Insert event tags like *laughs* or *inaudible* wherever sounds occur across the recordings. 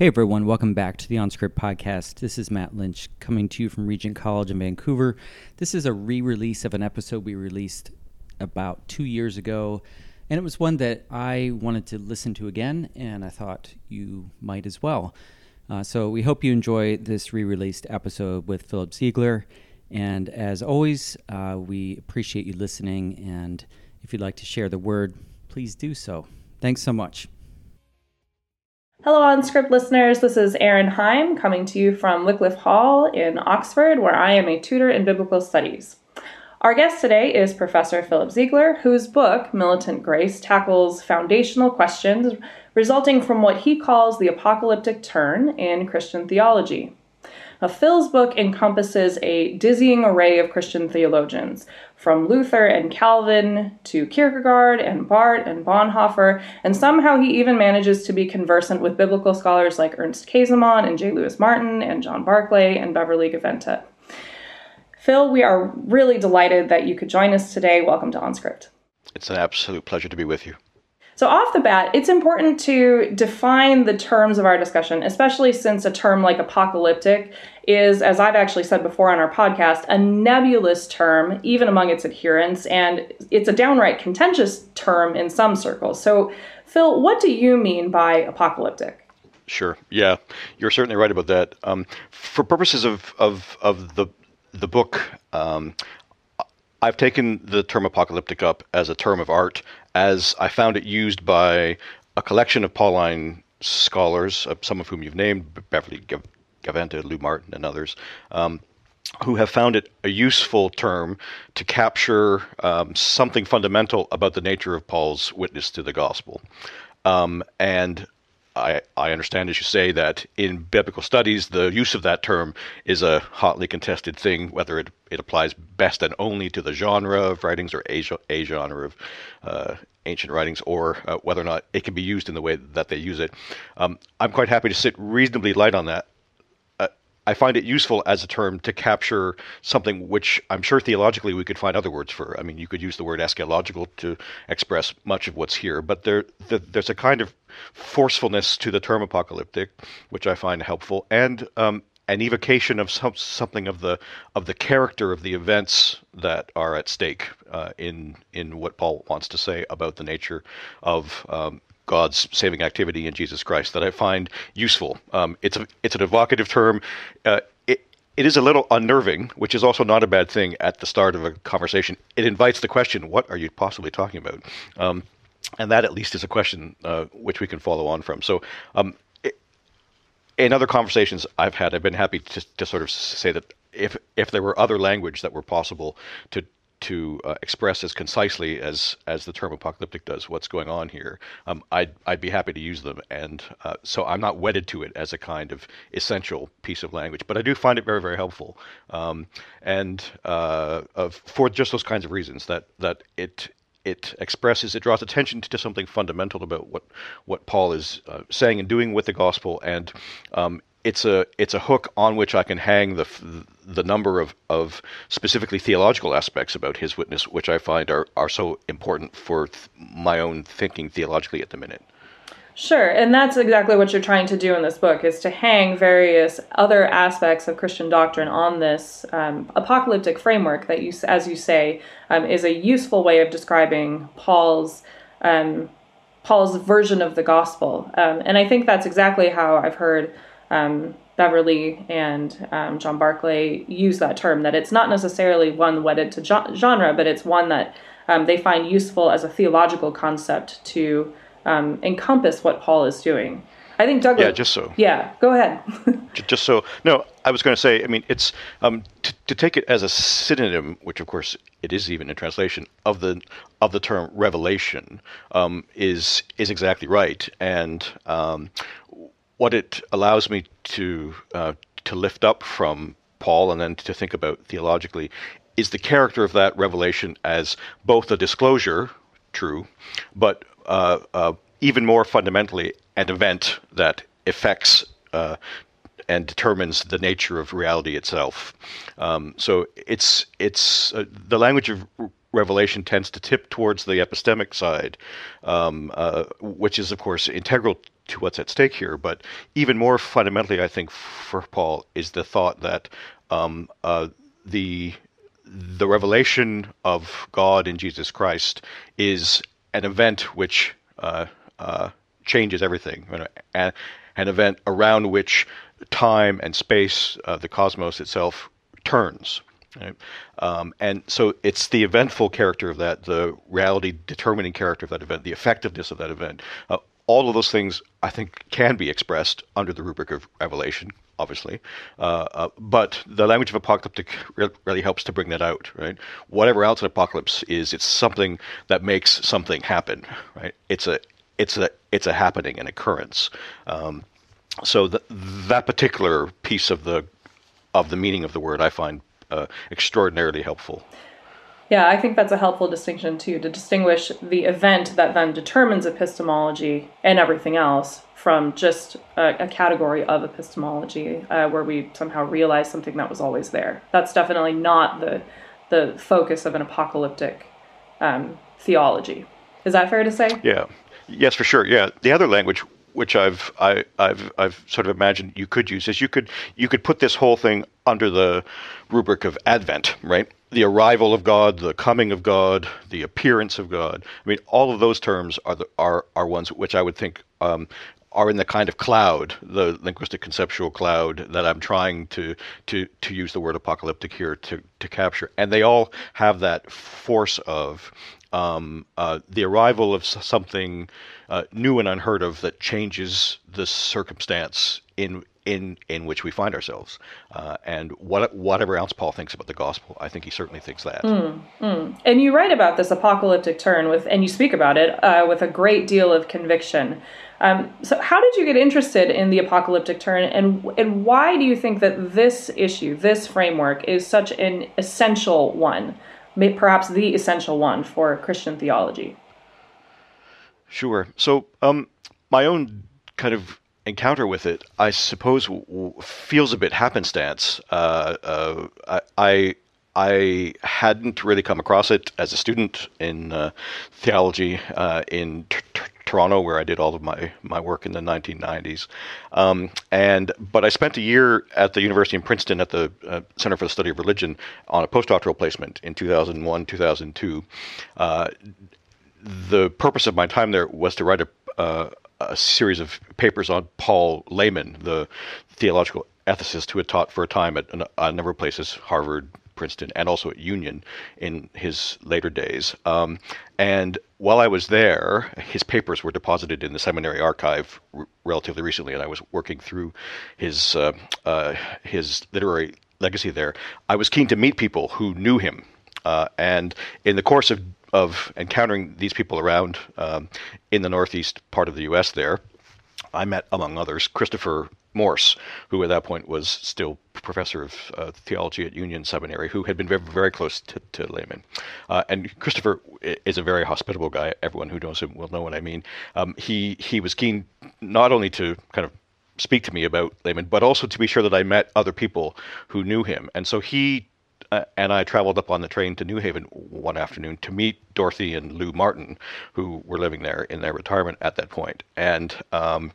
Hey everyone, welcome back to the OnScript podcast. This is Matt Lynch coming to you from Regent College in Vancouver. This is a re release of an episode we released about two years ago, and it was one that I wanted to listen to again, and I thought you might as well. Uh, so we hope you enjoy this re released episode with Philip Ziegler. And as always, uh, we appreciate you listening, and if you'd like to share the word, please do so. Thanks so much. Hello, OnScript listeners. This is Erin Heim coming to you from Wycliffe Hall in Oxford, where I am a tutor in biblical studies. Our guest today is Professor Philip Ziegler, whose book, Militant Grace, tackles foundational questions resulting from what he calls the apocalyptic turn in Christian theology. Now, Phil's book encompasses a dizzying array of Christian theologians, from Luther and Calvin to Kierkegaard and Barth and Bonhoeffer, and somehow he even manages to be conversant with biblical scholars like Ernst Käsemann and J. Louis Martyn and John Barclay and Beverly Gaventa. Phil, we are really delighted that you could join us today. Welcome to OnScript. It's an absolute pleasure to be with you. So, off the bat, it's important to define the terms of our discussion, especially since a term like apocalyptic is, as I've actually said before on our podcast, a nebulous term, even among its adherents, and it's a downright contentious term in some circles. So, Phil, what do you mean by apocalyptic? Sure. Yeah, you're certainly right about that. Um, for purposes of, of, of the the book, um, I've taken the term apocalyptic up as a term of art, as I found it used by a collection of Pauline scholars, uh, some of whom you've named, Beverly Gaventa, Lou Martyn, and others, um, who have found it a useful term to capture um, something fundamental about the nature of Paul's witness to the gospel. Um, and I, I understand, as you say, that in biblical studies, the use of that term is a hotly contested thing, whether it, it applies best and only to the genre of writings or a, a genre of uh, ancient writings, or uh, whether or not it can be used in the way that they use it. Um, I'm quite happy to sit reasonably light on that. I find it useful as a term to capture something which I'm sure theologically we could find other words for. I mean, you could use the word eschatological to express much of what's here, but there, the, there's a kind of forcefulness to the term apocalyptic, which I find helpful, and um, an evocation of some, something of the of the character of the events that are at stake uh, in in what Paul wants to say about the nature of um, God's saving activity in Jesus Christ that I find useful. Um, it's a, it's an evocative term. Uh, it, it is a little unnerving, which is also not a bad thing at the start of a conversation. It invites the question, "What are you possibly talking about?" Um, and that, at least, is a question uh, which we can follow on from. So, um, it, in other conversations I've had, I've been happy to, to sort of say that if if there were other language that were possible to to uh, express as concisely as as the term apocalyptic does what's going on here, um, I'd I'd be happy to use them, and uh, so I'm not wedded to it as a kind of essential piece of language, but I do find it very very helpful, um, and uh, for just those kinds of reasons that that it it expresses, it draws attention to something fundamental about what what Paul is uh, saying and doing with the gospel, and um, it's a it's a hook on which I can hang the the number of, of specifically theological aspects about his witness, which I find are, are so important for th- my own thinking theologically at the minute. Sure, and that's exactly what you're trying to do in this book is to hang various other aspects of Christian doctrine on this um, apocalyptic framework that you, as you say, um, is a useful way of describing Paul's um, Paul's version of the gospel, um, and I think that's exactly how I've heard um, Beverly and um, John Barclay use that term, that it's not necessarily one wedded to genre, but it's one that um, they find useful as a theological concept to um, encompass what Paul is doing. I think Douglas. Yeah, just so. Yeah, go ahead. *laughs* just so. No, I was going to say. I mean, it's um, to, to take it as a synonym, which of course it is even in translation of the of the term revelation, um, is is exactly right. And um, what it allows me to uh, to lift up from Paul and then to think about theologically is the character of that revelation as both a disclosure, true, but uh, uh, even more fundamentally an event that affects uh, and determines the nature of reality itself. Um, so it's it's uh, the language of revelation tends to tip towards the epistemic side, um, uh, which is of course integral to what's at stake here. But even more fundamentally, I think for Paul is the thought that um, uh, the the revelation of God in Jesus Christ is an event which uh, uh, changes everything, an, an event around which time and space, uh, the cosmos itself, turns. Right? Um, and so it's the eventful character of that, the reality determining character of that event, the effectiveness of that event. Uh, all of those things, I think, can be expressed under the rubric of revelation, obviously. Uh, uh, but the language of apocalyptic really helps to bring that out, right? Whatever else an apocalypse is, it's something that makes something happen, right? It's a it's a it's a happening, an occurrence. Um, so the, that particular piece of the of the meaning of the word, I find uh, extraordinarily helpful. Yeah, I think that's a helpful distinction too, to distinguish the event that then determines epistemology and everything else from just a, a category of epistemology uh, where we somehow realize something that was always there. That's definitely not the the focus of an apocalyptic um, theology. Is that fair to say? Yeah. Yes, for sure. Yeah. The other language which I've I, have I've sort of imagined you could use is you could you could put this whole thing under the rubric of Advent, right? The arrival of God, the coming of God, the appearance of God. I mean, all of those terms are the, are are ones which I would think um, are in the kind of cloud, the linguistic conceptual cloud that I'm trying to to to use the word apocalyptic here to to capture, and they all have that force of um, uh, the arrival of something uh, new and unheard of that changes the circumstance in in in which we find ourselves. Uh, and what, whatever else Paul thinks about the gospel, I think he certainly thinks that. Mm, mm. And you write about this apocalyptic turn with, and you speak about it uh, with a great deal of conviction. Um, so, how did you get interested in the apocalyptic turn, and and why do you think that this issue, this framework, is such an essential one? Perhaps the essential one for Christian theology. Sure. So, um, my own kind of encounter with it, I suppose, feels a bit happenstance. Uh, uh, I, I hadn't really come across it as a student in uh, theology uh, in t- t- Toronto, where I did all of my, my work in the 1990s. Um, and but I spent a year at the University in Princeton at the uh, Center for the Study of Religion on a postdoctoral placement in 2001, 2002. Uh, the purpose of my time there was to write a, uh, a series of papers on Paul Lehmann, the theological ethicist who had taught for a time at a number of places, Harvard, Princeton and also at Union in his later days. Um, and while I was there, his papers were deposited in the seminary archive r- relatively recently, and I was working through his uh, uh, his literary legacy there. I was keen to meet people who knew him, uh, and in the course of of encountering these people around um, in the northeast part of the U.S. there, I met, among others, Christopher Morse, who at that point was still professor of uh, theology at Union Seminary, who had been very, very close to, to Lehmann. Uh, and Christopher is a very hospitable guy. Everyone who knows him will know what I mean. Um, he he was keen not only to kind of speak to me about Lehmann, but also to be sure that I met other people who knew him. And so he uh, and I traveled up on the train to New Haven one afternoon to meet Dorothy and Lou Martyn, who were living there in their retirement at that point. And um,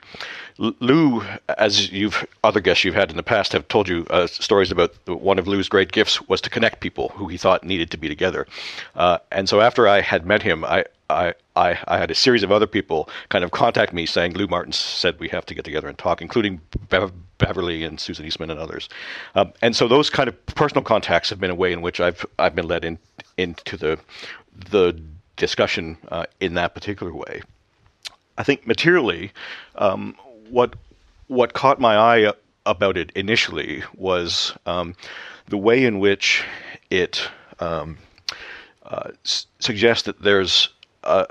Lou, as you've other guests you've had in the past have told you uh, stories about one of Lou's great gifts was to connect people who he thought needed to be together. Uh, and so after I had met him, I, I, I, I, had a series of other people kind of contact me saying Lou Martyn said we have to get together and talk, including Be- Beverly and Susan Eastman and others. Um, and so those kind of personal contacts have been a way in which I've I've been led in into the the discussion uh, in that particular way. I think materially, um, what what caught my eye about it initially was um, the way in which it um, uh, s- suggests that there's a,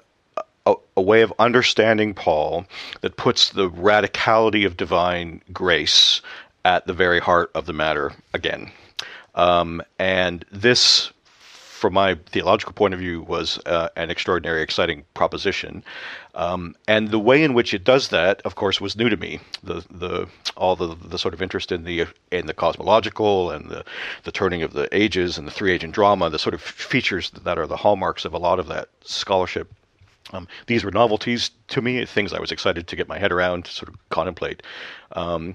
way of understanding Paul that puts the radicality of divine grace at the very heart of the matter again. Um, and this, from my theological point of view, was uh, an extraordinary, exciting proposition. Um, and the way in which it does that, of course, was new to me. The the all the, the sort of interest in the in the cosmological and the the turning of the ages and the three agent drama, the sort of features that are the hallmarks of a lot of that scholarship Um, these were novelties to me, things I was excited to get my head around, to sort of contemplate. Um,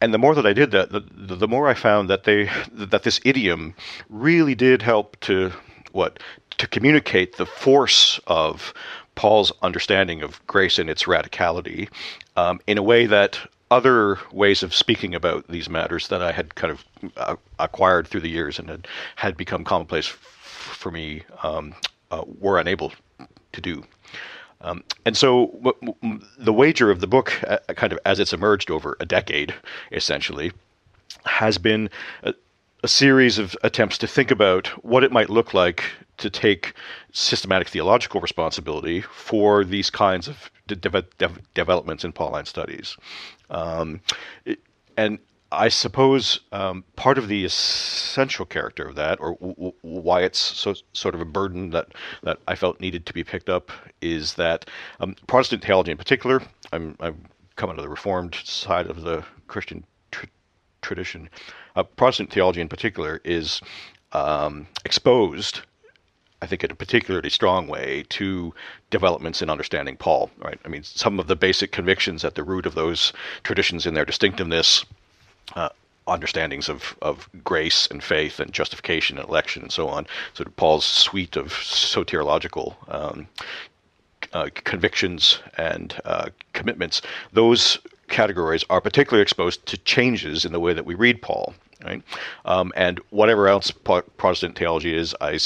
and the more that I did that, the, the more I found that they that this idiom really did help to what to communicate the force of Paul's understanding of grace and its radicality um, in a way that other ways of speaking about these matters that I had kind of uh, acquired through the years and had, had become commonplace f- for me um, uh, were unable to do. Um, and so w- w- the wager of the book, uh, kind of as it's emerged over a decade, essentially, has been a, a series of attempts to think about what it might look like to take systematic theological responsibility for these kinds of de- de- de- developments in Pauline studies. Um, it, and I suppose um, part of the essential character of that, or w- w- why it's so sort of a burden that, that I felt needed to be picked up, is that um, Protestant theology in particular, I'm, I'm coming to the Reformed side of the Christian tr- tradition, uh, Protestant theology in particular is um, exposed I think in a particularly strong way to developments in understanding Paul. Right? I mean, some of the basic convictions at the root of those traditions in their distinctiveness, uh, understandings of of grace and faith and justification and election and so on. Sort of Paul's suite of soteriological. Um, uh, convictions and uh, commitments, those categories are particularly exposed to changes in the way that we read Paul right? Um, and whatever else Protestant theology is, I s-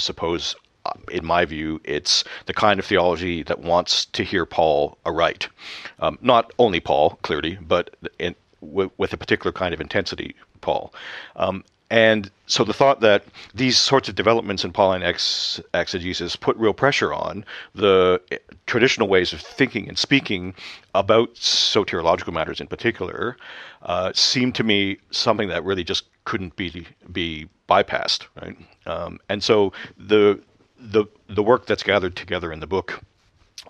suppose, uh, in my view, it's the kind of theology that wants to hear Paul aright. Um, not only Paul, clearly, but in, with a particular kind of intensity, Paul. Um, and so the thought that these sorts of developments in Pauline ex- exegesis put real pressure on the eh, traditional ways of thinking and speaking about soteriological matters in particular uh, seemed to me something that really just couldn't be be bypassed, right? Um, and so the the the work that's gathered together in the book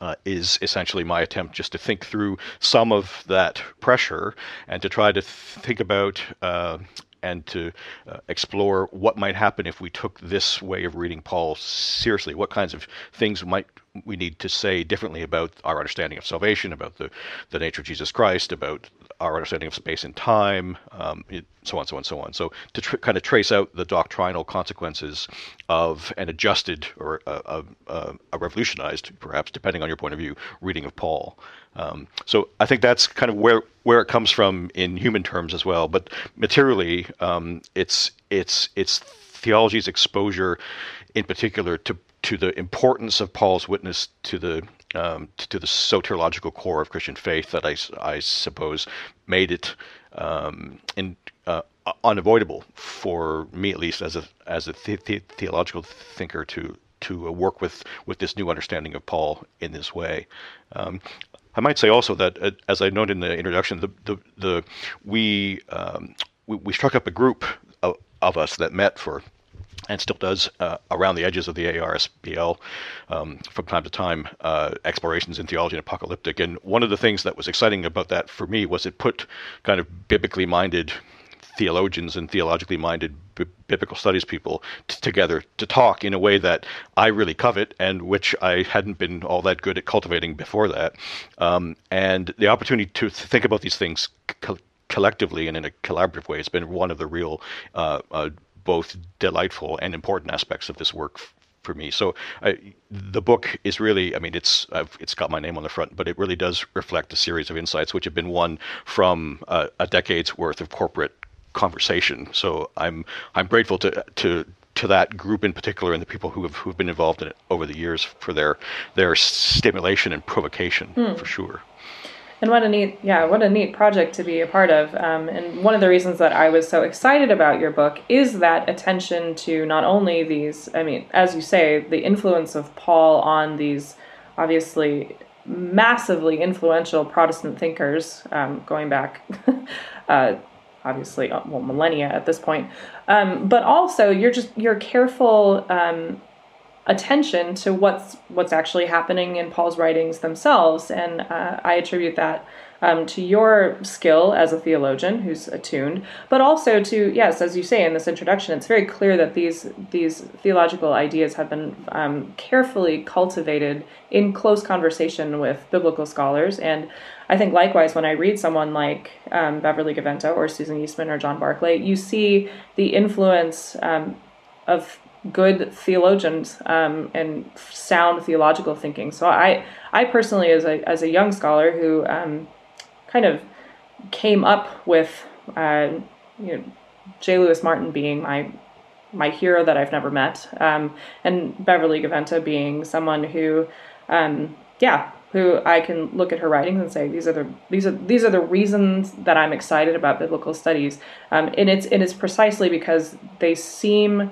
uh, is essentially my attempt just to think through some of that pressure and to try to think about uh, and to uh, explore what might happen if we took this way of reading Paul seriously. What kinds of things might we need to say differently about our understanding of salvation, about the, the nature of Jesus Christ, about our understanding of space and time, um, so on, so on, so on. So to tr- kind of trace out the doctrinal consequences of an adjusted or a, a, a revolutionized, perhaps depending on your point of view, reading of Paul. Um, so I think that's kind of where where it comes from in human terms as well. But materially, um, it's it's it's theology's exposure, in particular, to to the importance of Paul's witness to the um, to, the soteriological core of Christian faith that I, I suppose made it um, in, uh, unavoidable for me at least as a as a the- the- theological thinker to to uh, work with with this new understanding of Paul in this way. Um, I might say also that, uh, as I noted in the introduction, the the, the we, um, we, we struck up a group of, of us that met for and still does uh, around the edges of the ARSBL um, from time to time uh, explorations in theology and apocalyptic. And one of the things that was exciting about that for me was it put kind of biblically minded theologians and theologically minded b- biblical studies people t- together to talk in a way that I really covet and which I hadn't been all that good at cultivating before that. Um, and the opportunity to think about these things co- collectively and in a collaborative way has been one of the real uh, uh, both delightful and important aspects of this work f- for me. So the book is really, I mean, it's I've, it's got my name on the front, but it really does reflect a series of insights which have been won from uh, a decade's worth of corporate conversation. So I'm I'm grateful to to to that group in particular and the people who have who've been involved in it over the years for their their stimulation and provocation mm. for sure. And what a neat, yeah, what a neat project to be a part of. Um, and one of the reasons that I was so excited about your book is that attention to not only these, I mean, as you say, the influence of Paul on these obviously massively influential Protestant thinkers um, going back, *laughs* uh, obviously, uh, well, millennia at this point. Um, but also, you're just, you're careful um, attention to what's what's actually happening in Paul's writings themselves, and uh, I attribute that um, to your skill as a theologian who's attuned, but also to yes, as you say in this introduction, it's very clear that these these theological ideas have been um, carefully cultivated in close conversation with biblical scholars, and I think likewise when I read someone like um, Beverly Gaventa or Susan Eastman or John Barclay, you see the influence um, of good theologians um, and sound theological thinking. So I, I personally, as a as a young scholar who um, kind of came up with uh, you know, J. Louis Martyn being my my hero that I've never met, um, and Beverly Gaventa being someone who, um, yeah, who I can look at her writings and say these are the these are these are the reasons that I'm excited about biblical studies, um, and it's and it's precisely because they seem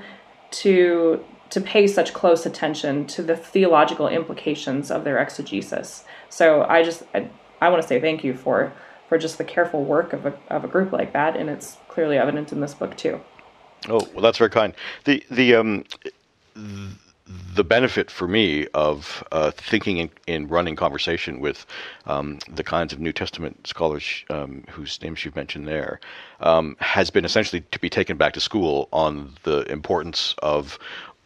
to to pay such close attention to the theological implications of their exegesis. So I just I, I want to say thank you for for just the careful work of a of a group like that, and it's clearly evident in this book too. Oh well, that's very kind. The the um. The benefit for me of uh, thinking in, in, running conversation with um, the kinds of New Testament scholars um, whose names you've mentioned there um, has been essentially to be taken back to school on the importance of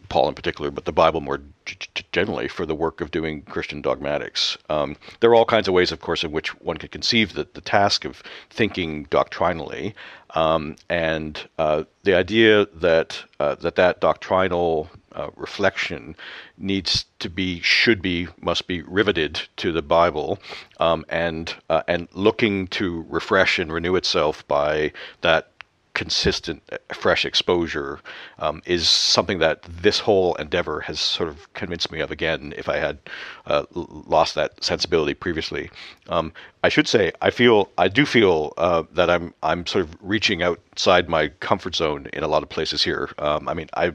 Paul in particular, but the Bible more g- generally for the work of doing Christian dogmatics. Um, there are all kinds of ways, of course, in which one could conceive the, the task of thinking doctrinally, um, and uh, the idea that uh, that that doctrinal uh, reflection needs to be, should be, must be riveted to the Bible, um, and uh, and looking to refresh and renew itself by that consistent, uh, fresh exposure um, is something that this whole endeavor has sort of convinced me of again. If I had uh, lost that sensibility previously, um, I should say I feel I do feel uh, that I'm I'm sort of reaching outside my comfort zone in a lot of places here. Um, I mean, I,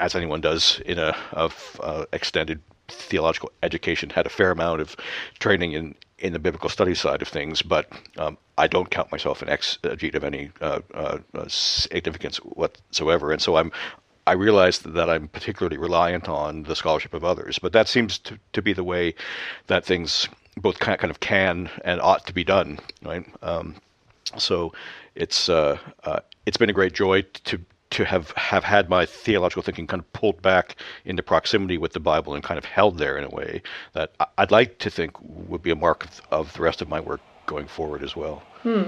as anyone does in a extended theological education, had a fair amount of training in in the biblical study side of things, but um, I don't count myself an exegete of any uh, uh, significance whatsoever, and so I'm. I realize that I'm particularly reliant on the scholarship of others, but that seems to, to be the way that things both kind of can and ought to be done, right? Um, so it's uh, uh it's been a great joy to to have, have had my theological thinking kind of pulled back into proximity with the Bible and kind of held there in a way that I'd like to think would be a mark of, of the rest of my work going forward as well. Hmm.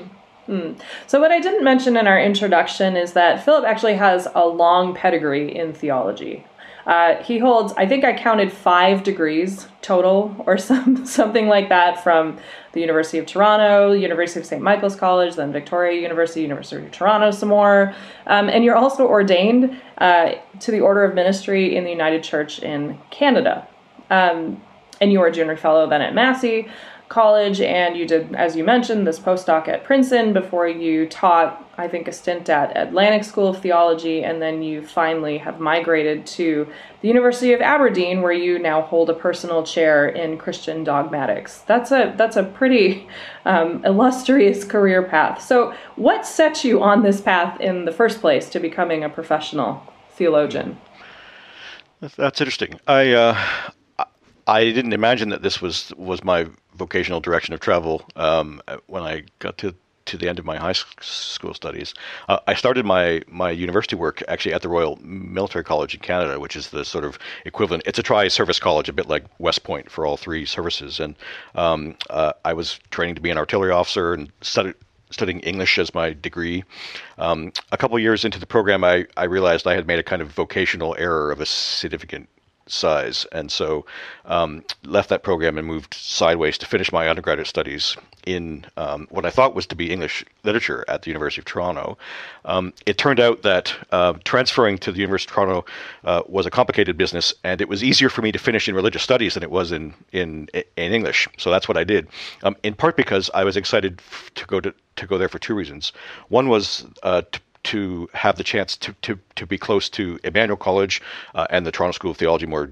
Hmm. So, what I didn't mention in our introduction is that Philip actually has a long pedigree in theology. Uh, he holds, I think I counted five degrees total or *laughs* some something like that from the University of Toronto, University of St. Michael's College, then Victoria University, University of Toronto, some more. Um, and you're also ordained uh, to the Order of Ministry in the United Church in Canada. Um, and you are a junior fellow then at Massey college and you did, as you mentioned, this postdoc at Princeton before you taught, I think, a stint at Atlantic School of Theology, and then you finally have migrated to the University of Aberdeen, where you now hold a personal chair in Christian dogmatics. That's a that's a pretty um, illustrious career path. So, what set you on this path in the first place to becoming a professional theologian? That's interesting. I uh, I didn't imagine that this was was my vocational direction of travel um, when I got to to the end of my high school studies. Uh, I started my my university work actually at the Royal Military College in Canada, which is the sort of equivalent. It's a tri-service college, a bit like West Point for all three services. And um, uh, I was training to be an artillery officer and studied studying English as my degree. Um, a couple years into the program, I, I realized I had made a kind of vocational error of a significant size, and so um, left that program and moved sideways to finish my undergraduate studies in um, what I thought was to be English literature at the University of Toronto. Um, it turned out that uh, transferring to the University of Toronto uh, was a complicated business, and it was easier for me to finish in religious studies than it was in in in English. So that's what I did. Um, in part because I was excited to go to to go there for two reasons. One was uh, to to have the chance to, to, to be close to Emmanuel College uh, and the Toronto School of Theology more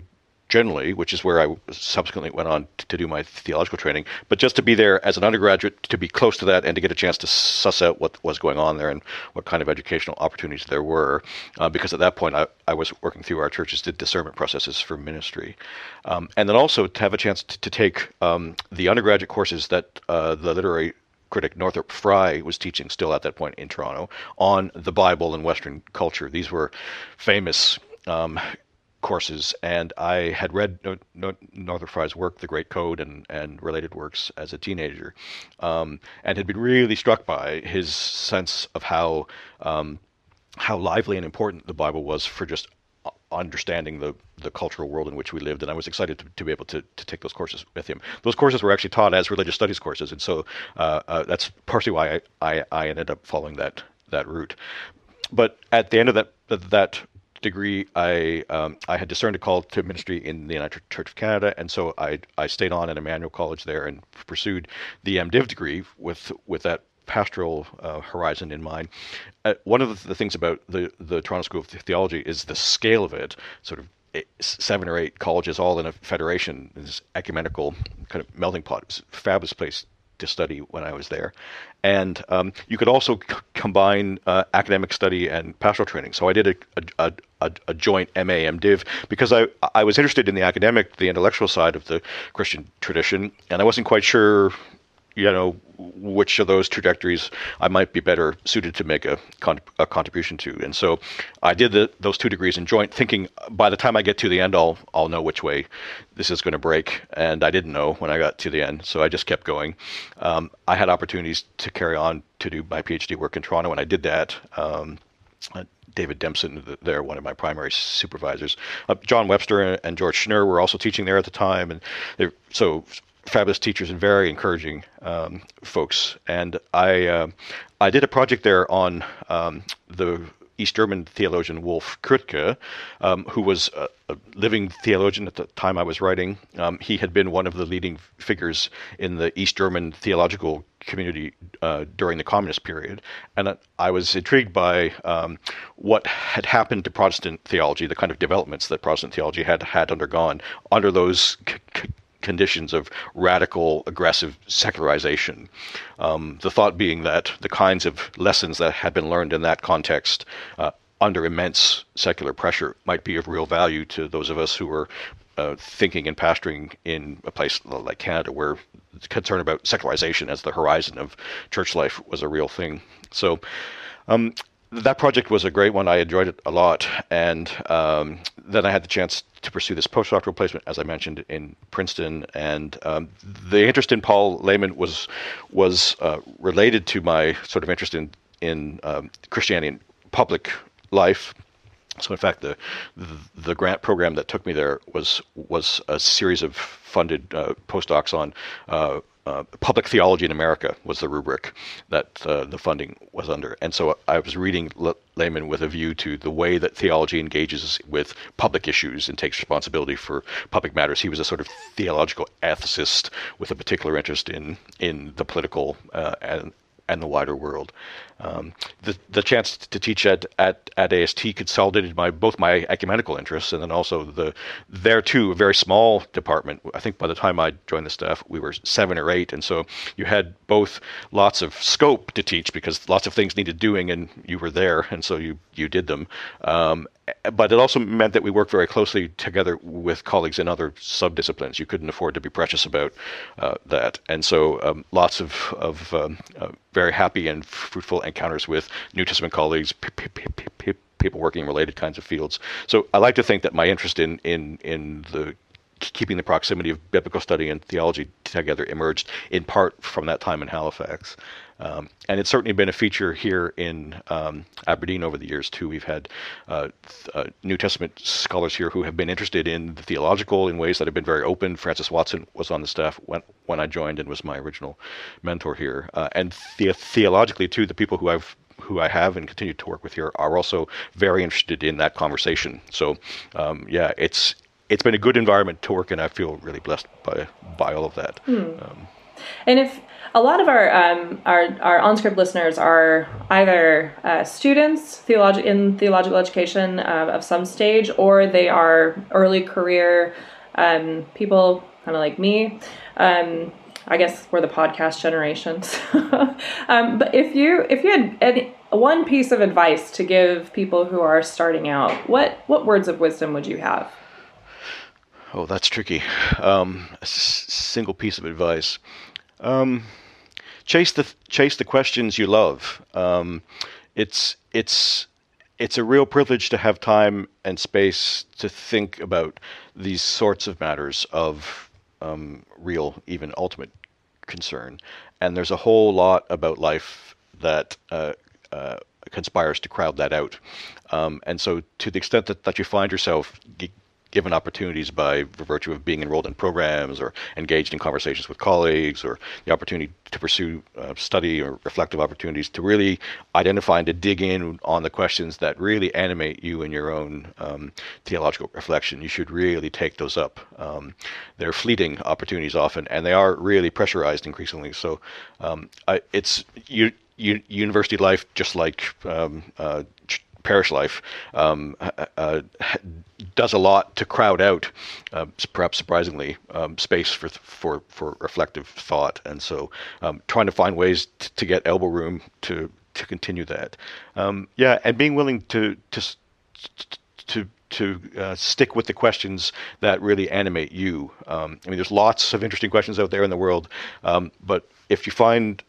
generally, which is where I subsequently went on to do my theological training, but just to be there as an undergraduate, to be close to that, and to get a chance to suss out what was going on there and what kind of educational opportunities there were. Uh, because at that point, I, I was working through our church's discernment processes for ministry. Um, and then also to have a chance to, to take um, the undergraduate courses that uh, the literary critic Northrop Frye was teaching still at that point in Toronto on the Bible and Western culture. These were famous um, courses, and I had read no, no, Northrop Frye's work, The Great Code, and, and related works as a teenager, um, and had been really struck by his sense of how um, how lively and important the Bible was for just understanding the, the cultural world in which we lived, and I was excited to, to be able to, to take those courses with him. Those courses were actually taught as religious studies courses, and so uh, uh, that's partially why I, I, I ended up following that that route. But at the end of that that degree, I um, I had discerned a call to ministry in the United Church of Canada, and so I I stayed on at Emmanuel College there and pursued the MDiv degree with with that pastoral uh, horizon in mind. Uh, one of the, things about the the Toronto School of Theology is the scale of it, sort of seven or eight colleges all in a federation, this ecumenical kind of melting pot. It was a fabulous place to study when I was there. And um, you could also c- combine uh, academic study and pastoral training. So I did a, a, a, a, joint MA MDiv because I, I was interested in the academic, the intellectual side of the Christian tradition, and I wasn't quite sure you know which of those trajectories I might be better suited to make a, con- a contribution to. And so I did the, those two degrees in joint, thinking by the time I get to the end, I'll I'll know which way this is going to break. And I didn't know when I got to the end, so I just kept going. Um, I had opportunities to carry on to do my PhD work in Toronto, and I did that. Um, David Demson, there, one of my primary supervisors. Uh, John Webster and George Schner were also teaching there at the time, and so fabulous teachers and very encouraging um, folks. And I uh, I did a project there on um, the East German theologian Wolf Krötke, um, who was a, a, living theologian at the time I was writing. Um, he had been one of the leading figures in the East German theological community uh, during the communist period. And I was intrigued by um, what had happened to Protestant theology, the kind of developments that Protestant theology had had undergone under those c- c- conditions of radical, aggressive secularization. Um, the thought being that the kinds of lessons that had been learned in that context uh, under immense secular pressure might be of real value to those of us who are uh, thinking and pastoring in a place like Canada where concern about secularization as the horizon of church life was a real thing. So um, that project was a great one. I enjoyed it a lot, and um, then I had the chance to pursue this postdoctoral placement, as I mentioned, in Princeton. And um, the interest in Paul Lehmann was was uh, related to my sort of interest in in um, Christianity and public life. So, in fact, the, the, the grant program that took me there was was a series of funded uh, postdocs on uh, uh, public theology in America was the rubric that uh, the funding was under. And so I was reading Le- Lehmann with a view to the way that theology engages with public issues and takes responsibility for public matters. He was a sort of theological ethicist with a particular interest in in the political uh, and and the wider world. Um, the the chance to teach at, at, at AST consolidated my both my ecumenical interests and then also the there too a very small department. I think by the time I joined the staff we were seven or eight, and so you had both lots of scope to teach because lots of things needed doing and you were there, and so you you did them. Um, but it also meant that we worked very closely together with colleagues in other subdisciplines. You couldn't afford to be precious about uh, that, and so um, lots of of um, uh, very happy and fruitful encounters with New Testament colleagues, people working in related kinds of fields. So I like to think that my interest in in in the keeping the proximity of biblical study and theology together emerged in part from that time in Halifax. Um, and it's certainly been a feature here in um, Aberdeen over the years too. We've had uh, th- uh, New Testament scholars here who have been interested in the theological in ways that have been very open. Francis Watson was on the staff when when I joined and was my original mentor here. Uh, and the- theologically too, the people who I've who I have and continue to work with here are also very interested in that conversation. So, um, yeah, it's it's been a good environment to work in. I feel really blessed by by all of that. Hmm. Um, and if a lot of our um, our our OnScript listeners are either uh, students theologi- in theological education uh, of some stage, or they are early career um, people kind of like me. Um, I guess we're the podcast generations. *laughs* um, but if you if you had any, one piece of advice to give people who are starting out, what what words of wisdom would you have? Oh, that's tricky. Um, a s- single piece of advice. Um, chase the chase the questions you love. Um, it's it's it's a real privilege to have time and space to think about these sorts of matters of um, real, even ultimate concern. And there's a whole lot about life that uh, uh, conspires to crowd that out. Um, and so, to the extent that, that you find yourself given opportunities by virtue of being enrolled in programs or engaged in conversations with colleagues or the opportunity to pursue uh, study or reflective opportunities to really identify and to dig in on the questions that really animate you in your own um, theological reflection. You should really take those up. Um, they're fleeting opportunities often, and they are really pressurized increasingly. So um, I, it's you, you, university life, just like um, uh, parish life um, uh, does a lot to crowd out, uh, perhaps surprisingly, um, space for for for reflective thought, and so um, trying to find ways t- to get elbow room to to continue that. Um, yeah, and being willing to to to to uh, stick with the questions that really animate you. Um, I mean, there's lots of interesting questions out there in the world, um, but if you find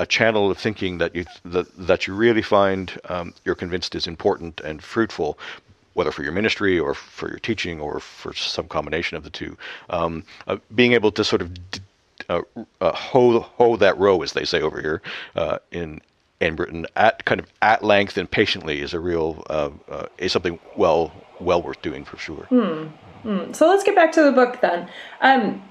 a channel of thinking that you that, that you really find um, you're convinced is important and fruitful, whether for your ministry or for your teaching or for some combination of the two. Um, uh, being able to sort of d- uh, uh, hoe hoe that row, as they say over here uh, in in Britain, at kind of at length and patiently is a real uh, uh, is something well well worth doing for sure. Hmm. Hmm. So let's get back to the book then. Um,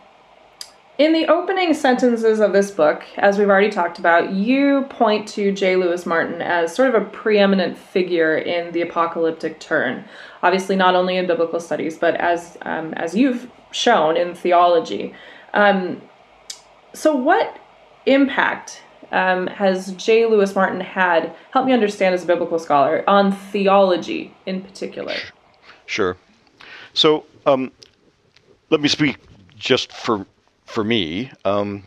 in the opening sentences of this book, as we've already talked about, you point to J. Louis Martyn as sort of a preeminent figure in the apocalyptic turn. Obviously, not only in biblical studies, but as um, as you've shown in theology. Um, so, what impact um, has J. Louis Martyn had? Help me understand as a biblical scholar on theology in particular. Sure. So, um, let me speak just for for me, um,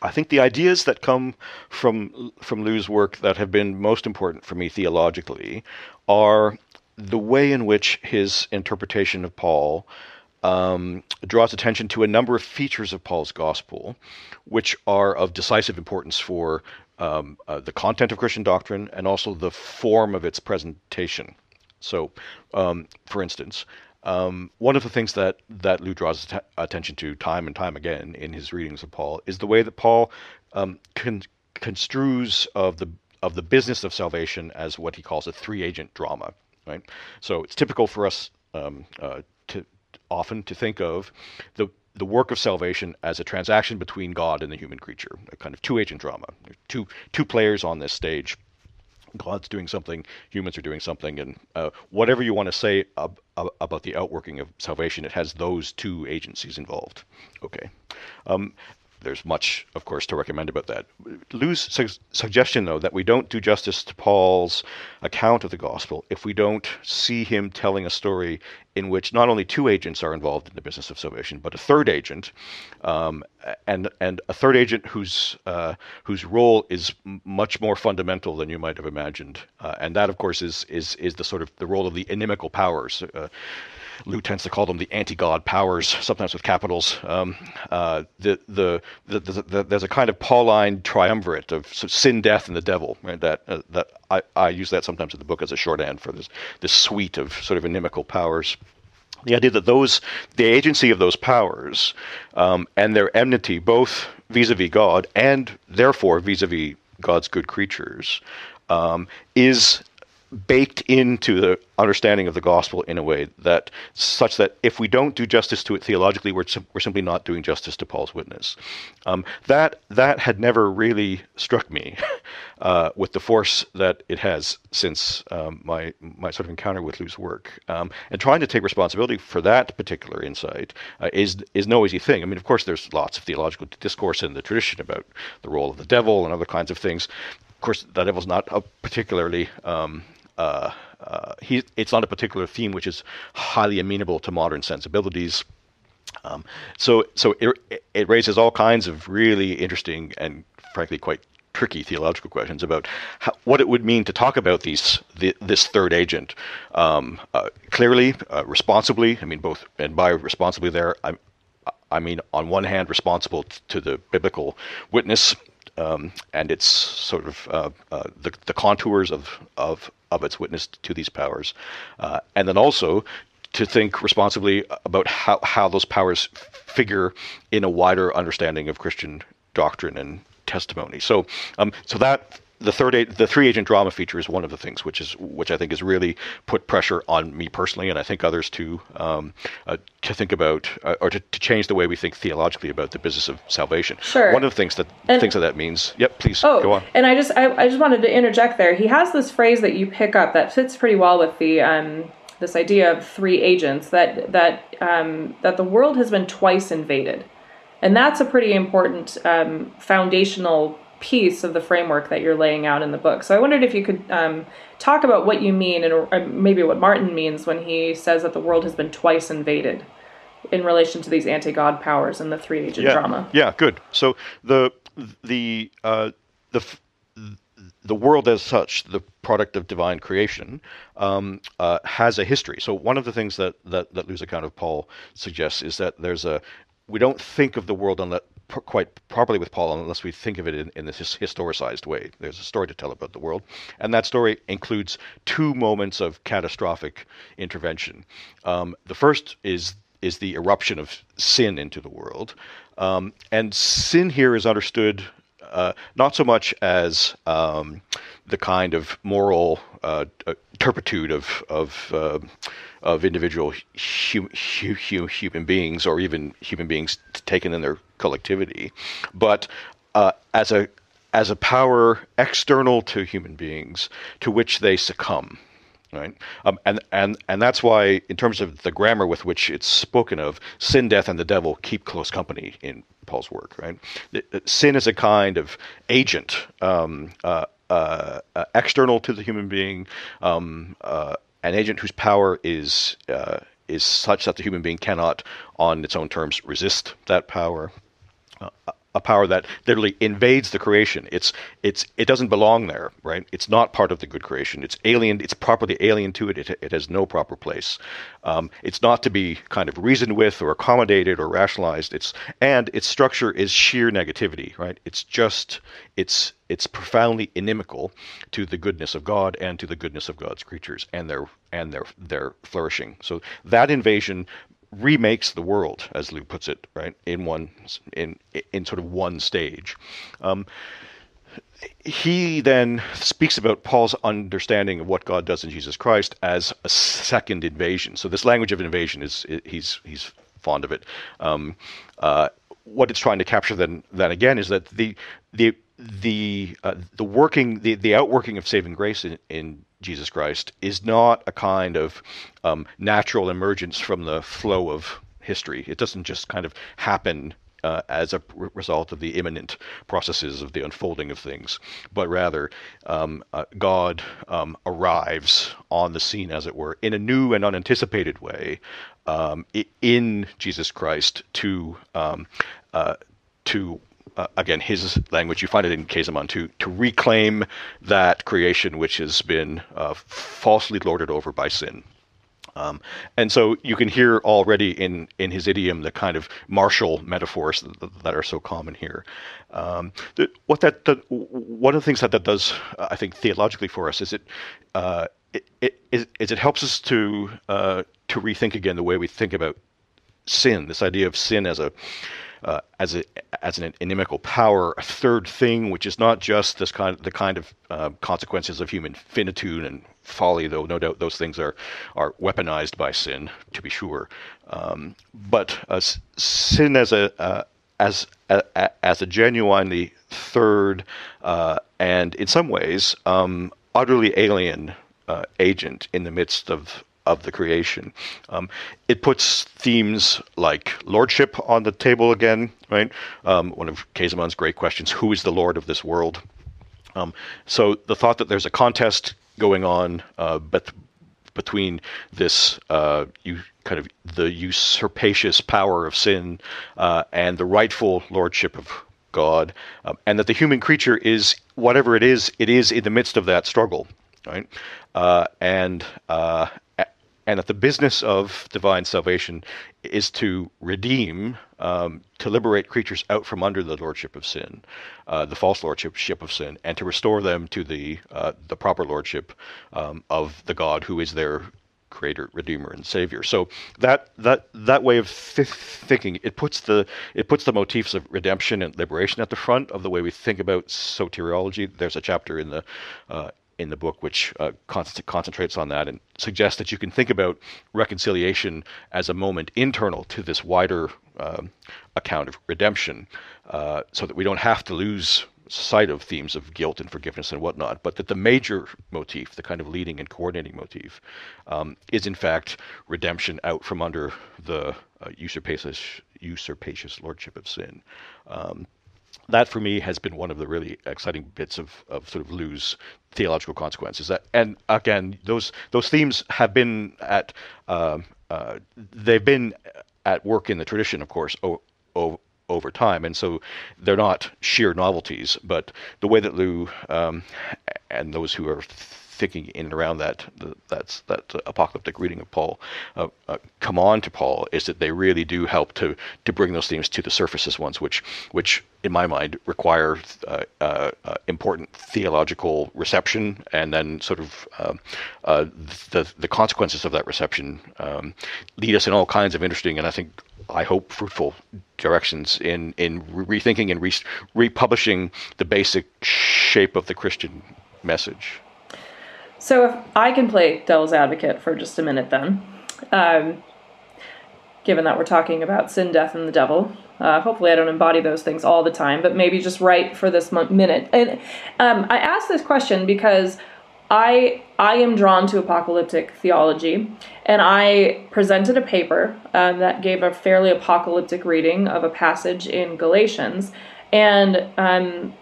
I think the ideas that come from from Lou's work that have been most important for me theologically are the way in which his interpretation of Paul um, draws attention to a number of features of Paul's gospel, which are of decisive importance for um, uh, the content of Christian doctrine and also the form of its presentation. So, um, for instance, um, one of the things that that Lou draws t- attention to time and time again in his readings of Paul is the way that Paul um, con- construes of the of the business of salvation as what he calls a three agent drama. Right. So it's typical for us um, uh, to often to think of the the work of salvation as a transaction between God and the human creature, a kind of two agent drama, two two players on this stage God's doing something, humans are doing something, and uh, whatever you want to say ab- ab- about the outworking of salvation, it has those two agencies involved. Okay. Um, there's much, of course, to recommend about that. Lou's su- suggestion, though, that we don't do justice to Paul's account of the gospel if we don't see him telling a story in which not only two agents are involved in the business of salvation, but a third agent, um, and and a third agent whose uh, whose role is much more fundamental than you might have imagined, uh, and that, of course, is is is the sort of the role of the inimical powers. Uh, Lou tends to call them the anti-God powers, sometimes with capitals. Um, uh, the, the, the, the, there's a kind of Pauline triumvirate of, sin, death, and the devil. Right? That uh, that I, I use that sometimes in the book as a shorthand for this this suite of sort of inimical powers. The idea that those the agency of those powers um, and their enmity, both vis-a-vis God and therefore vis-a-vis God's good creatures, um, is baked into the understanding of the gospel in a way that such that if we don't do justice to it theologically, we're, we're simply not doing justice to Paul's witness. Um, that that had never really struck me *laughs* uh, with the force that it has since um, my my sort of encounter with Lou's work. Um, and trying to take responsibility for that particular insight uh, is is no easy thing. I mean, of course, there's lots of theological discourse in the tradition about the role of the devil and other kinds of things. Of course, the devil's not a particularly um, uh, uh, he, it's not a particular theme which is highly amenable to modern sensibilities. Um, so so it, it raises all kinds of really interesting and frankly quite tricky theological questions about how, what it would mean to talk about these the, this third agent um, uh, clearly, uh, responsibly. I mean, both and by responsibly there, I, I mean on one hand responsible t- to the biblical witness um, and its sort of uh, uh the, the contours of, of of its witness to these powers, uh, and then also to think responsibly about how, how those powers figure in a wider understanding of Christian doctrine and testimony. So, um, so that the third the three agent drama feature is one of the things which is which I think has really put pressure on me personally, and I think others too, um, uh, to think about uh, or to, to, change the way we think theologically about the business of salvation. Sure. One of the things that and, things that that means. Yep. Please oh, go on. And I just I, I just wanted to interject there. He has this phrase that you pick up that fits pretty well with the um, this idea of three agents that that um, that the world has been twice invaded, and that's a pretty important um, foundational piece of the framework that you're laying out in the book. So I wondered if you could um, talk about what you mean and maybe what Martyn means when he says that the world has been twice invaded in relation to these anti-god powers and the three-agent yeah. drama. Yeah, good. So the the uh, the the world as such, the product of divine creation, um, uh, has a history. So one of the things that that, that Lou's account of Paul suggests is that there's a we don't think of the world quite properly with Paul unless we think of it in, in this historicized way. There's a story to tell about the world, and that story includes two moments of catastrophic intervention. Um, the first is is the eruption of sin into the world, um, and sin here is understood uh, not so much as um, the kind of moral uh, uh turpitude of of uh, of individual hu- hu- hu- human beings or even human beings taken in their collectivity, but uh, as a as a power external to human beings to which they succumb right? Um, and and and that's why in terms of the grammar with which it's spoken of sin death and the devil keep close company in paul's work right? Sin is a kind of agent um, uh, uh, uh, external to the human being um, uh, an agent whose power is uh, is such that the human being cannot, on its own terms, resist that power. A power that literally invades the creation. It's it's it doesn't belong there, right? It's not part of the good creation. It's alien. It's properly alien to it. It, it has no proper place. Um, it's not to be kind of reasoned with or accommodated or rationalized. It's and its structure is sheer negativity, right? It's just it's it's profoundly inimical to the goodness of God and to the goodness of God's creatures and their and their their flourishing. So that invasion remakes the world, as Lou puts it, right in one in in sort of one stage. Um, he then speaks about Paul's understanding of what God does in Jesus Christ as a second invasion. So this language of invasion is he's he's fond of it. Um, uh, what it's trying to capture then then again is that the the the uh, the working the, the outworking of saving grace in, in Jesus Christ is not a kind of um, natural emergence from the flow of history. It doesn't just kind of happen uh, as a result of the immanent processes of the unfolding of things, but rather um, uh, God um, arrives on the scene, as it were, in a new and unanticipated way um, in Jesus Christ to um, uh, to uh, again, his language, you find it in Käsemann, to, to reclaim that creation which has been uh, falsely lorded over by sin. Um, and so you can hear already in, in his idiom the kind of martial metaphors that, that are so common here. Um, the, what that the, one of the things that that does, uh, I think, theologically for us is it, uh, it, it, is, is it helps us to uh, to rethink again the way we think about sin. This idea of sin as a uh, as a as an inimical power, a third thing, which is not just this kind of, the kind of uh, consequences of human finitude and folly, though no doubt those things are are weaponized by sin, to be sure. Um, but uh, sin as a uh, as a, as a genuinely third uh, and in some ways um, utterly alien uh, agent in the midst of of the creation. Um, it puts themes like lordship on the table again, right? Um, one of Käsemann's great questions: Who is the lord of this world? Um, so the thought that there's a contest going on, uh, but between this uh, you kind of the usurpacious power of sin uh, and the rightful lordship of God, um, and that the human creature is whatever it is, it is in the midst of that struggle, right? Uh, and uh, and that the business of divine salvation is to redeem, um, to liberate creatures out from under the lordship of sin, uh, the false lordship of sin, and to restore them to the uh, the proper lordship um, of the God who is their creator, redeemer, and savior. So that that that way of th- thinking it puts the it puts the motifs of redemption and liberation at the front of the way we think about soteriology. There's a chapter in the uh, in the book which uh, concentrates on that and suggests that you can think about reconciliation as a moment internal to this wider uh, account of redemption, uh, so that we don't have to lose sight of themes of guilt and forgiveness and whatnot, but that the major motif, the kind of leading and coordinating motif, um, is in fact redemption out from under the uh, usurpacious, usurpacious lordship of sin. Um, that for me has been one of the really exciting bits of, of sort of Lou's theological consequences. That and again, those those themes have been at uh, uh, they've been at work in the tradition, of course, o- o- over time, and so they're not sheer novelties. But the way that Lou um, and those who are thinking in and around that that's that apocalyptic reading of Paul uh, uh, come on to Paul is that they really do help to to bring those themes to the surface as ones which which in my mind require uh, uh, uh important theological reception and then sort of um, uh, the the consequences of that reception um, lead us in all kinds of interesting and I think I hope fruitful directions in in rethinking and re- republishing the basic shape of the Christian message. So if I can play devil's advocate for just a minute, then, um, given that we're talking about sin, death, and the devil, uh, hopefully I don't embody those things all the time, but maybe just right for this minute. And um, I ask this question because I I am drawn to apocalyptic theology, and I presented a paper um, that gave a fairly apocalyptic reading of a passage in Galatians, and um,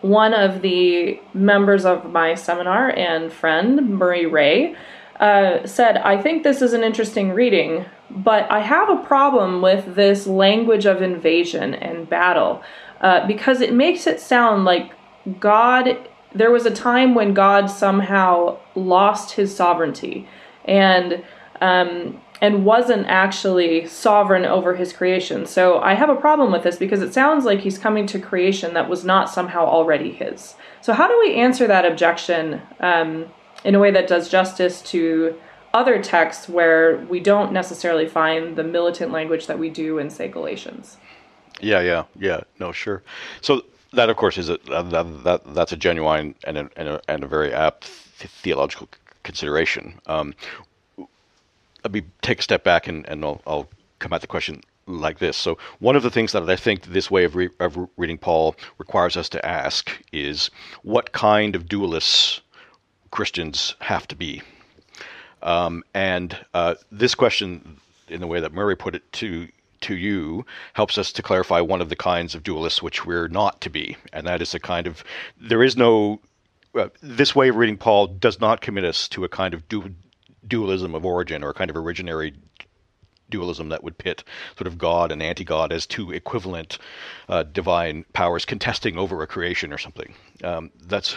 one of the members of my seminar and friend, Murray Ray, uh, said, I think this is an interesting reading, but I have a problem with this language of invasion and battle uh, because it makes it sound like God, there was a time when God somehow lost his sovereignty. And um, and wasn't actually sovereign over his creation. So I have a problem with this because it sounds like he's coming to creation that was not somehow already his. So, how do we answer that objection um, in a way that does justice to other texts where we don't necessarily find the militant language that we do in, say, Galatians? Yeah, yeah, yeah. No, sure. So that, of course, is a that, that that's a genuine and a, and a, and a very apt theological consideration. Um, let me take a step back and, and I'll, I'll come at the question like this. So, one of the things that I think this way of, re- of reading Paul requires us to ask is what kind of dualists Christians have to be? Um, and uh, this question, in the way that Murray put it to to you, helps us to clarify one of the kinds of dualists which we're not to be, and that is a kind of there is no. Uh, this way of reading Paul does not commit us to a kind of du- dualism of origin or kind of originary dualism that would pit sort of God and anti-God as two equivalent uh, divine powers contesting over a creation or something. Um, that's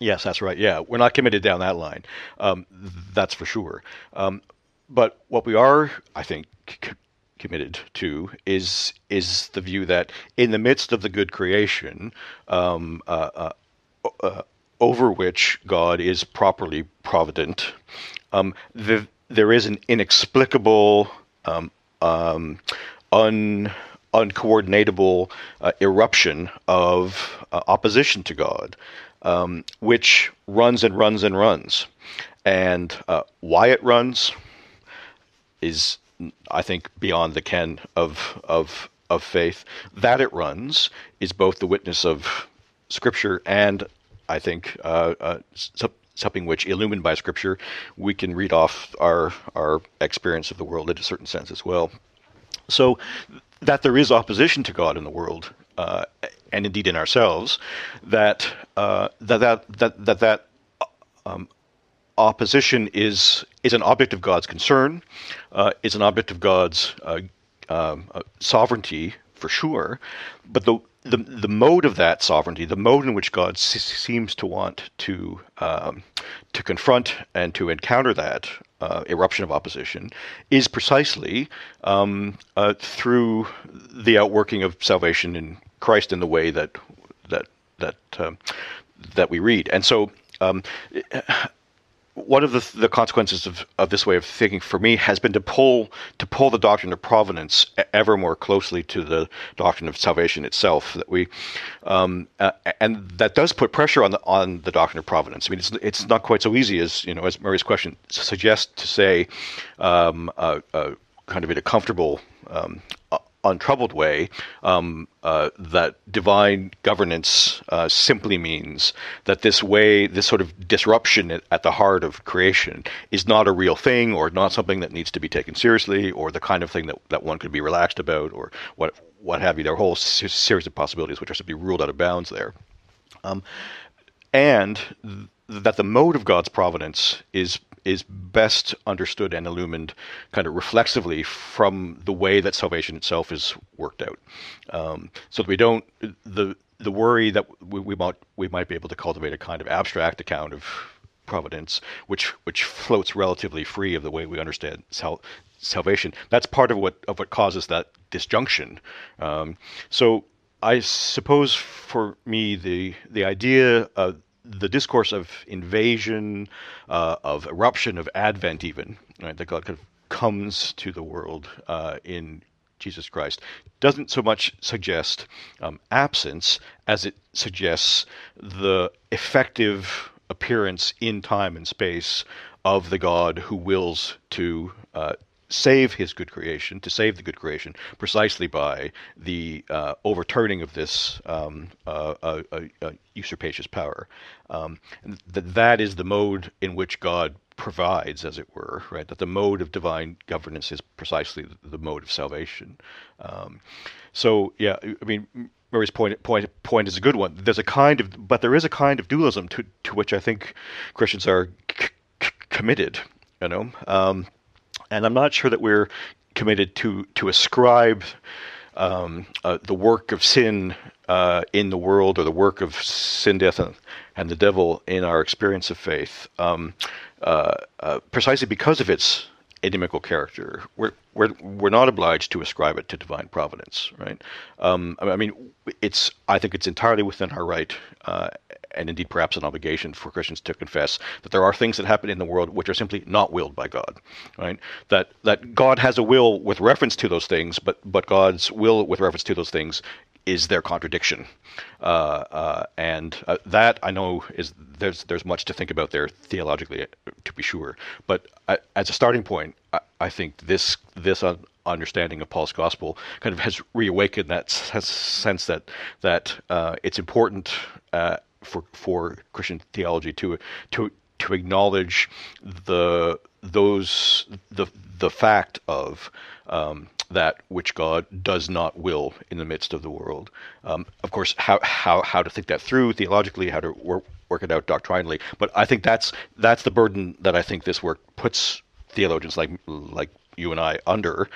yes, that's right. Yeah, we're not committed down that line. Um, that's for sure. Um, but what we are, I think. C- committed to is is the view that in the midst of the good creation, um, uh, uh, uh over which God is properly provident, um, the, there is an inexplicable, um, um, un, uncoordinatable uh, eruption of uh, opposition to God, um, which runs and runs and runs. And uh, why it runs is, I think, beyond the ken of of of faith. That it runs is both the witness of Scripture and I think uh, uh, something which, illumined by Scripture, we can read off our our experience of the world in a certain sense as well. So that there is opposition to God in the world, uh, and indeed in ourselves, that uh, that, that that that that um, opposition is is an object of God's concern, uh, is an object of God's uh, um, uh, sovereignty for sure, but the the, the mode of that sovereignty, the mode in which God seems to want to um, to confront and to encounter that uh, eruption of opposition, is precisely um, uh, through the outworking of salvation in Christ in the way that that that um, that we read. And so, um, one of the, the consequences of, of this way of thinking for me has been to pull to pull the doctrine of providence ever more closely to the doctrine of salvation itself. That we, um, uh, and that does put pressure on the on the doctrine of providence. I mean, it's it's not quite so easy as you know as Murray's question suggests to say, um, uh, uh, kind of in a comfortable. Um, untroubled way um, uh, that divine governance uh, simply means that this way, this sort of disruption at the heart of creation, is not a real thing or not something that needs to be taken seriously or the kind of thing that, that one could be relaxed about or what what have you. There are a whole series of possibilities which are simply ruled out of bounds there. Um, and th- that the mode of God's providence is is best understood and illumined kind of reflexively from the way that salvation itself is worked out. Um, so that we don't the the worry that we, we might we might be able to cultivate a kind of abstract account of providence, which which floats relatively free of the way we understand sal- salvation. That's part of what of what causes that disjunction. Um, so I suppose for me the the idea of the discourse of invasion, uh, of eruption, of advent, even right, that God kind of comes to the world uh, in Jesus Christ, doesn't so much suggest um, absence as it suggests the effective appearance in time and space of the God who wills to uh, save his good creation, to save the good creation, precisely by the uh, overturning of this um, uh, uh, uh, uh usurpacious power. Um, that that is the mode in which God provides, as it were, right? That the mode of divine governance is precisely the mode of salvation. Um, so, yeah, I mean, Murray's point, point, point is a good one. There's a kind of, but there is a kind of dualism to, to which I think Christians are c- c- committed, you know? Um, and I'm not sure that we're committed to to ascribe um, uh, the work of sin uh, in the world or the work of sin, death, and, and the devil in our experience of faith, um, uh, uh precisely because of its inimical character. We're, we're, we're not obliged to ascribe it to divine providence, right? Um, I mean, it's I think it's entirely within our right uh, and indeed perhaps an obligation for Christians to confess that there are things that happen in the world which are simply not willed by God, right? That that God has a will with reference to those things, but but God's will with reference to those things is their contradiction, uh, uh, and uh, that I know is there's there's much to think about there theologically, to be sure. But uh, as a starting point, I, I think this this understanding of Paul's gospel kind of has reawakened that sense that that uh, it's important uh, for for Christian theology to to to acknowledge the those the the fact of um, that which God does not will in the midst of the world. Um, of course, how how how to think that through theologically, how to work work it out doctrinally. But I think that's that's the burden that I think this work puts theologians like like you and I under,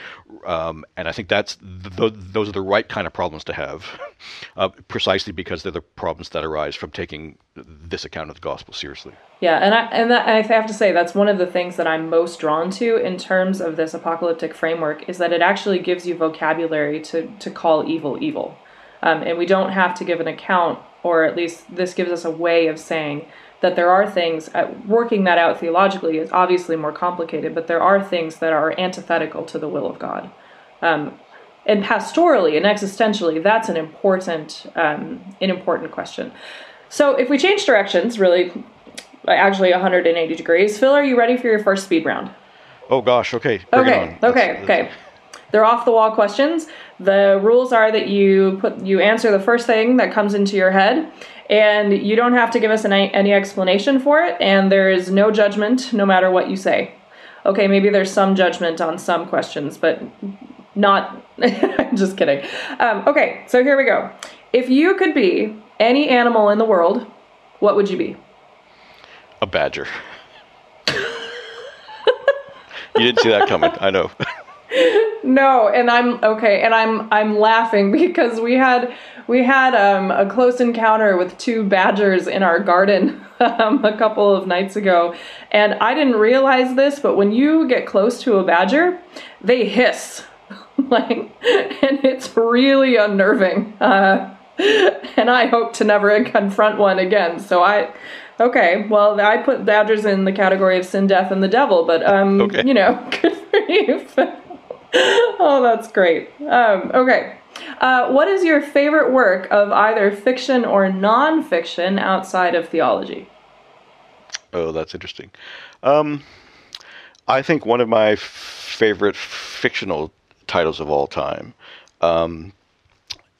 um, and I think that's th- those are the right kind of problems to have, *laughs* uh, precisely because they're the problems that arise from taking this account of the gospel seriously. Yeah, and I and that, I have to say that's one of the things that I'm most drawn to in terms of this apocalyptic framework is that it actually gives you vocabulary to to call evil evil, um, and we don't have to give an account, or at least this gives us a way of saying that there are things, uh, working that out theologically is obviously more complicated, but there are things that are antithetical to the will of God. Um, and pastorally and existentially, that's an important, um, an important question. So if we change directions, really, actually 180 degrees, Phil, are you ready for your first speed round? Oh gosh, okay. okay, okay, okay. They're off the wall questions. The rules are that you put you answer the first thing that comes into your head, and you don't have to give us any, any explanation for it, and there is no judgment no matter what you say. Okay, maybe there's some judgment on some questions, but not. I'm *laughs* just kidding. Um, okay, so here we go. If you could be any animal in the world, what would you be? A badger. *laughs* you didn't see that coming. I know. *laughs* no, and I'm okay, and I'm I'm laughing *laughs* because we had we had um, a close encounter with two badgers in our garden *laughs* um, a couple of nights ago, and I didn't realize this, but when you get close to a badger, they hiss, *laughs* like, and it's really unnerving. Uh, and I hope to never confront one again. So I, okay, well, I put badgers in the category of sin, death, and the devil, but um, okay. you know, good for you. *laughs* oh, that's great. Um, okay. Uh, what is your favorite work of either fiction or nonfiction outside of theology? Oh, that's interesting. Um, I think one of my favorite fictional titles of all time um,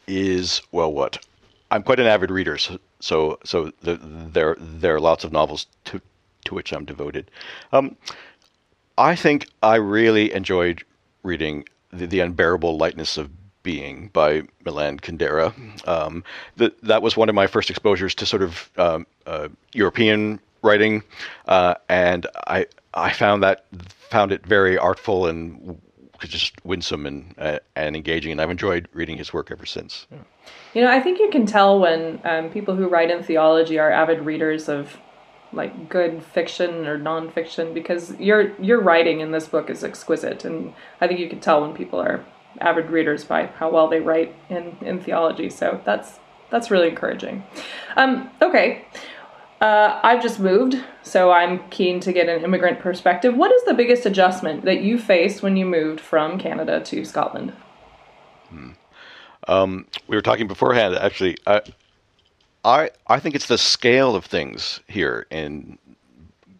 is well, what? I'm quite an avid reader, so so, so the, there there are lots of novels to to which I'm devoted. Um, I think I really enjoyed reading the, the Unbearable Lightness of Being by Milan Kundera. Um, that was one of my first exposures to sort of um, uh, European writing, uh, and I I found that found it very artful and just winsome and uh, and engaging, and I've enjoyed reading his work ever since. You know, I think you can tell when um, people who write in theology are avid readers of like good fiction or nonfiction because your your writing in this book is exquisite, and I think you can tell when people are avid readers by how well they write in in theology. So that's that's really encouraging. Um, okay. Uh, I've just moved, so I'm keen to get an immigrant perspective. What is the biggest adjustment that you faced when you moved from Canada to Scotland? Hmm. Um, we were talking beforehand. Actually, I, I think it's the scale of things here in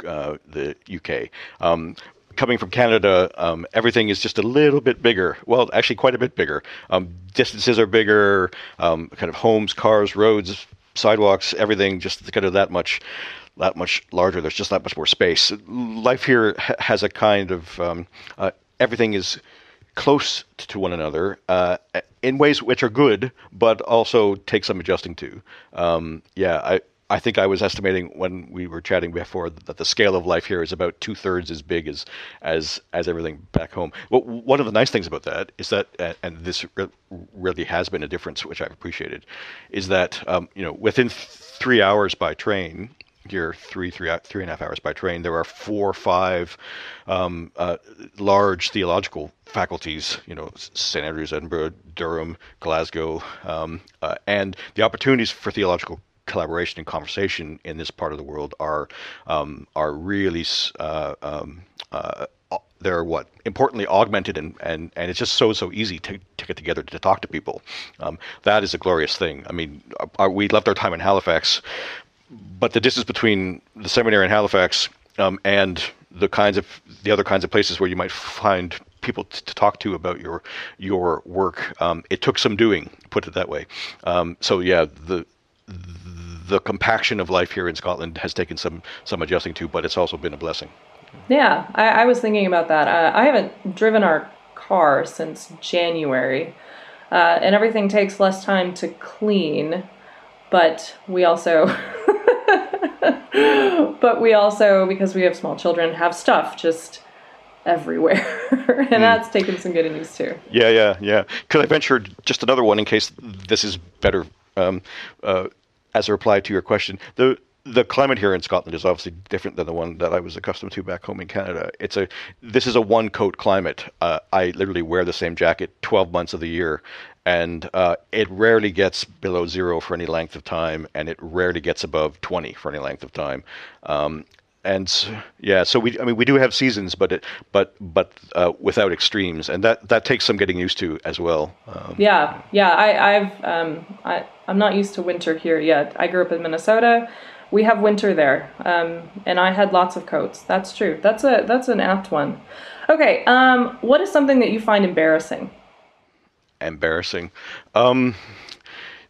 uh, the UK. Um, coming from Canada, um, everything is just a little bit bigger. Well, actually, quite a bit bigger. Um, distances are bigger. Um, kind of homes, cars, roads, sidewalks, everything just kind of that much that much larger. There's just that much more space. Life here has a kind of um, uh, everything is close to one another uh, in ways which are good, but also take some adjusting to. Um, yeah, I I think I was estimating when we were chatting before that the scale of life here is about two thirds as big as as as everything back home. Well, one of the nice things about that is that, and this really has been a difference which I've appreciated, is that um, you know within three hours by train, here three three three and a half hours by train, there are four or five um, uh, large theological faculties. You know, St Andrews, Edinburgh, Durham, Glasgow, um, uh, and the opportunities for theological collaboration and conversation in this part of the world are um, are really uh, um, uh, they're what importantly augmented and, and, and it's just so so easy to, to get together to talk to people. Um, that is a glorious thing. I mean, our, we left our time in Halifax, but the distance between the seminary in Halifax um, and the kinds of the other kinds of places where you might find people t- to talk to about your your work. Um, it took some doing, put it that way. Um, so yeah, the the compaction of life here in Scotland has taken some some adjusting to, but it's also been a blessing. Yeah, I, I was thinking about that. Uh, I haven't driven our car since January, uh, and everything takes less time to clean. But we also, *laughs* *laughs* but we also, because we have small children, have stuff just everywhere, *laughs* and mm. that's taken some getting used to. Yeah, yeah, yeah. Could I venture just another one in case this is better? Um, uh, as a reply to your question, the the climate here in Scotland is obviously different than the one that I was accustomed to back home in Canada. It's a this is a one coat climate. Uh, I literally wear the same jacket 12 months of the year, and uh, it rarely gets below zero for any length of time, and it rarely gets above 20 for any length of time. Um, and yeah, so we I mean we do have seasons, but it but but uh, without extremes, and that that takes some getting used to as well. Um, yeah, yeah, I, I've um, I I'm not used to winter here yet. I grew up in Minnesota. We have winter there, um, and I had lots of coats. That's true. That's a that's an apt one. Okay, um, what is something that you find embarrassing? Embarrassing. Um,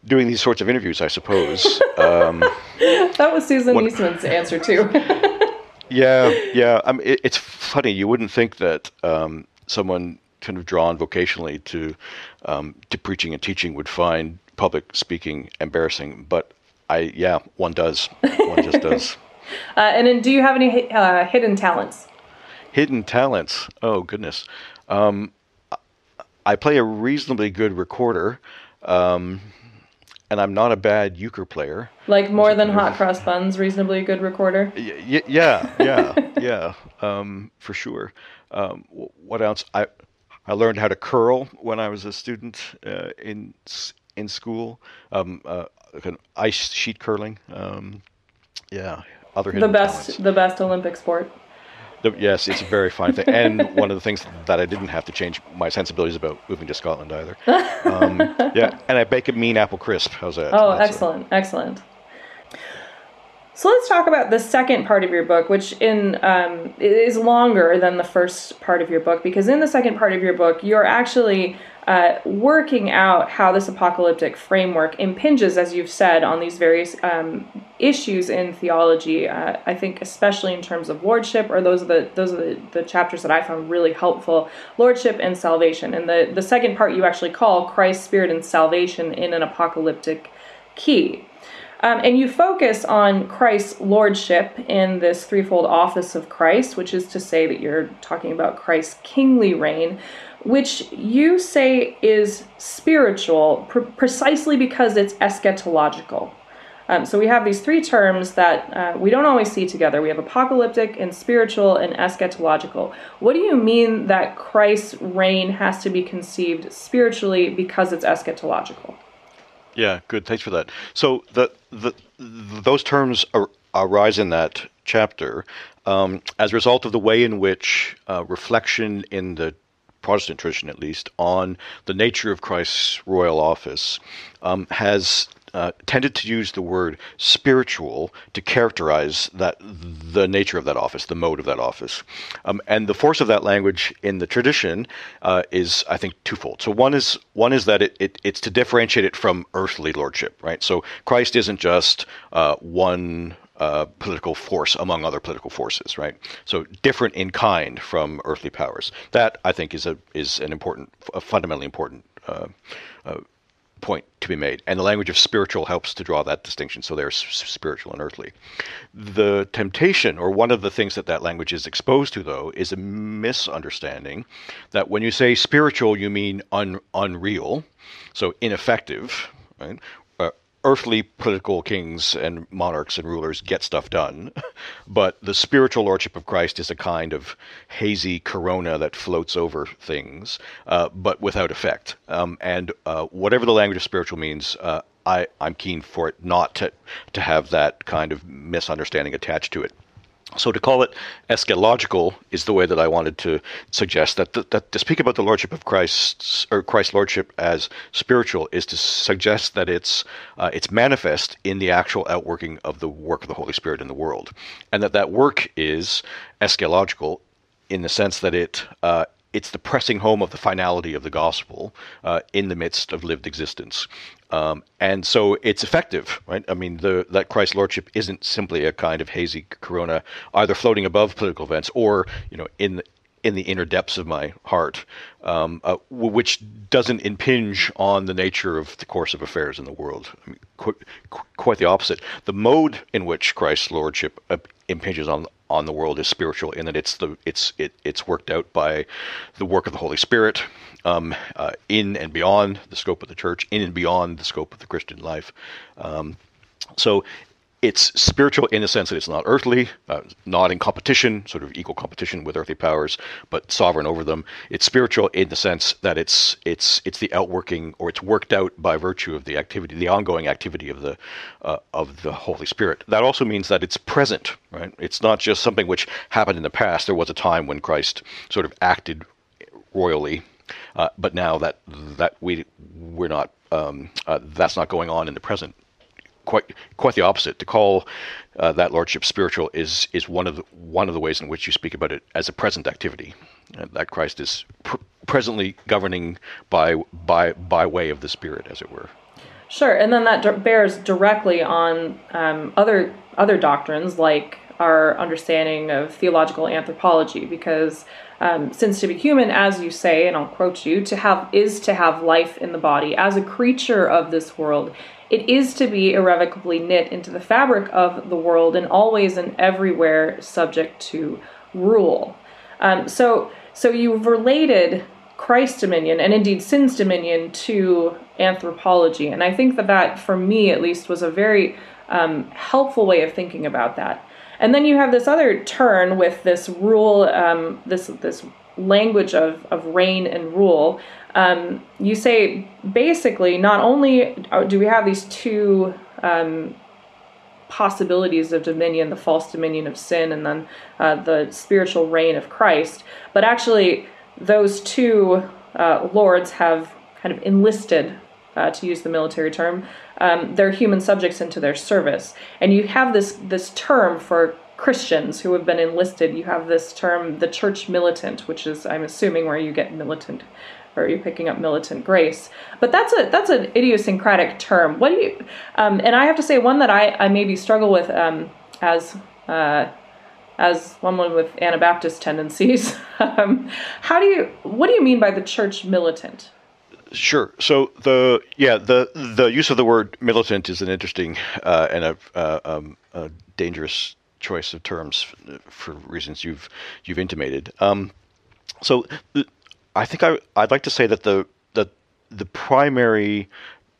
doing these sorts of interviews, I suppose. *laughs* Um, that was Susan what, Eastman's answer too. *laughs* yeah, yeah. I mean, it, it's funny. You wouldn't think that um, someone kind of drawn vocationally to um, to preaching and teaching would find public speaking embarrassing, but I yeah, one does. One just does. *laughs* Uh, and then, do you have any uh, hidden talents? hidden talents. Oh goodness. Um, I play a reasonably good recorder, um, and I'm not a bad euchre player. Like more than hot cross buns, reasonably good recorder. Y- yeah, yeah, *laughs* yeah, um, for sure. Um, what else? I I learned how to curl when I was a student uh, in in school. Um, uh, ice sheet curling. Um, yeah, other the best talents. the best Olympic sport. The, yes, it's a very fine thing, and one of the things that I didn't have to change my sensibilities about moving to Scotland either. Um, *laughs* yeah, and I bake a mean apple crisp. How's that? Oh, That's excellent, a... excellent. So let's talk about the second part of your book, which in um, is longer than the first part of your book, because in the second part of your book, you're actually uh, working out how this apocalyptic framework impinges, as you've said, on these various um, issues in theology. Uh, I think, especially in terms of lordship, or those are the those are the, the chapters that I found really helpful: lordship and salvation. And the the second part you actually call Christ's Spirit and salvation in an apocalyptic key. Um, and you focus on Christ's lordship in this threefold office of Christ, which is to say that you're talking about Christ's kingly reign, which you say is spiritual pr- precisely because it's eschatological. Um, so we have these three terms that uh, we don't always see together. We have apocalyptic and spiritual and eschatological. What do you mean that Christ's reign has to be conceived spiritually because it's eschatological? Yeah, good. Thanks for that. So the the, those terms are, arise in that chapter um, as a result of the way in which uh, reflection in the Protestant tradition at least, on the nature of Christ's royal office, um, has uh, tended to use the word spiritual to characterize that the nature of that office, the mode of that office, um, and the force of that language in the tradition uh, is, I think, twofold. So one is one is that it, it, it's to differentiate it from earthly lordship, right? So Christ isn't just uh, one uh, political force among other political forces, right? So different in kind from earthly powers. That I think is a is an important, a fundamentally important uh, uh, point to be made. And the language of spiritual helps to draw that distinction. So there's spiritual and earthly. The temptation, or one of the things that that language is exposed to, though, is a misunderstanding that when you say spiritual, you mean un- unreal, so ineffective, right? Earthly political kings and monarchs and rulers get stuff done, *laughs* but the spiritual lordship of Christ is a kind of hazy corona that floats over things, uh, but without effect. Um, and uh, whatever the language of spiritual means, uh, I, I'm keen for it not to, to have that kind of misunderstanding attached to it. So to call it eschatological is the way that I wanted to suggest that, that, to speak about the lordship of Christ or Christ's lordship as spiritual is to suggest that it's uh, it's manifest in the actual outworking of the work of the Holy Spirit in the world, and that that work is eschatological in the sense that it uh, it's the pressing home of the finality of the gospel uh, in the midst of lived existence. Um, and so it's effective, right? I mean, the, that Christ lordship isn't simply a kind of hazy corona, either floating above political events or, you know, in in the inner depths of my heart, um, uh, which doesn't impinge on the nature of the course of affairs in the world. I mean, quite, quite the opposite. The mode in which Christ's lordship uh, impinges on on the world is spiritual in that it's the it's it, it's worked out by the work of the Holy Spirit um, uh, in and beyond the scope of the church, in and beyond the scope of the Christian life. Um, so it's spiritual in the sense that it's not earthly, uh, not in competition, sort of equal competition with earthly powers, but sovereign over them. It's spiritual in the sense that it's it's it's the outworking or it's worked out by virtue of the activity, the ongoing activity of the uh, of the Holy Spirit. That also means that it's present, right? It's not just something which happened in the past. There was a time when Christ sort of acted royally, uh, but now that that we we're not um, uh, that's not going on in the present quite quite the opposite. To call uh, that lordship spiritual is is one of the, one of the ways in which you speak about it as a present activity. Uh, that Christ is pr- presently governing by by by way of the Spirit, as it were. Sure, and then that bears directly on um, other other doctrines like our understanding of theological anthropology, because um, since to be human, as you say, and I'll quote you, to have is to have life in the body as a creature of this world it is to be irrevocably knit into the fabric of the world and always and everywhere subject to rule. Um, so, so you've related Christ's dominion and indeed sin's dominion to anthropology, and I think that that, for me at least, was a very um, helpful way of thinking about that. And then you have this other turn with this rule, um, this this language of, of reign and rule. Um, you say basically not only do we have these two um, possibilities of dominion, the false dominion of sin, and then uh, the spiritual reign of Christ, but actually those two uh, lords have kind of enlisted, uh, to use the military term, um, their human subjects into their service. And you have this this term for Christians who have been enlisted. You have this term, the church militant, which is, I'm assuming, where you get militant, or you're picking up militant grace. But that's a that's an idiosyncratic term. What do you? Um, and I have to say, one that I I maybe struggle with um, as. Uh, as someone with Anabaptist tendencies, *laughs* um, how do you? What do you mean by the church militant? Sure. So the yeah the the use of the word militant is an interesting uh, and a, uh, um, a, dangerous choice of terms for reasons you've you've intimated. Um, so I think I I'd like to say that the that the primary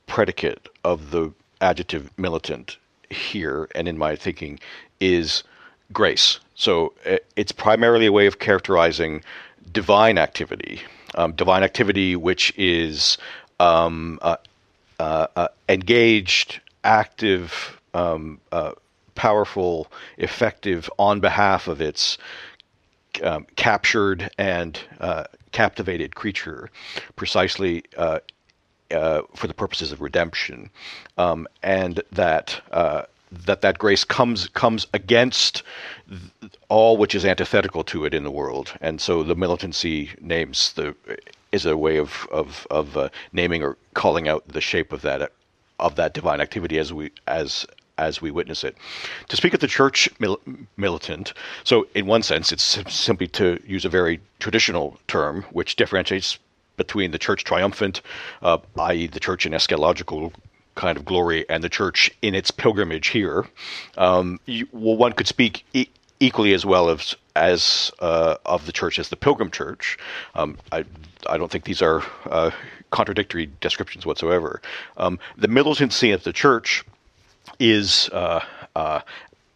predicate of the adjective militant here and in my thinking is grace. So it's primarily a way of characterizing divine activity um, divine activity, which is um, uh, uh, uh, engaged, active, um, uh, powerful, effective on behalf of its um, captured and uh, captivated creature, precisely uh, for the purposes of redemption, um, and that that that grace comes comes against all which is antithetical to it in the world, and so the militancy names the is a way of of of uh, naming or calling out the shape of that of that divine activity as we as as we witness it. To speak of the church mil- militant, so in one sense, it's simply to use a very traditional term which differentiates between the church triumphant, uh, i.e., the church in eschatological kind of glory and the church in its pilgrimage here. Um, you, well, one could speak e- equally as well as as uh, of the church as the pilgrim church. Um, I I don't think these are uh, contradictory descriptions whatsoever. Um, the militancy of the church is. Uh, uh,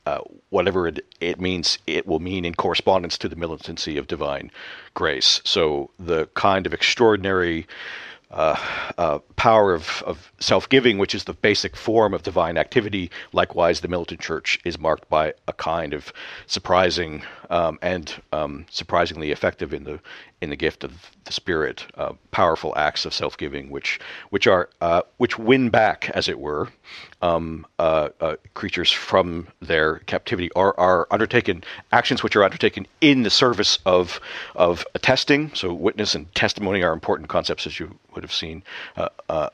uh, whatever it, it, means, it will mean in correspondence to the militancy of divine grace. So the kind of extraordinary uh, uh, power of, of self giving, which is the basic form of divine activity. Likewise, the militant church is marked by a kind of surprising um, and um, surprisingly effective in the in the gift of the Spirit, uh, powerful acts of self giving, which which are which win back, as it were, um, uh, uh, creatures from their captivity, are are undertaken actions which are undertaken in the service of of attesting. So, witness and testimony are important concepts, as you would have seen. Uh, uh,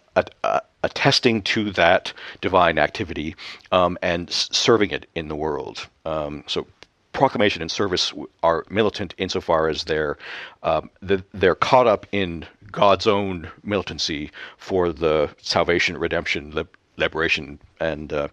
attesting to that divine activity um, and serving it in the world. Um, so proclamation and service are militant insofar as they're um, the, they're caught up in God's own militancy for the salvation, redemption, liberation, and uh,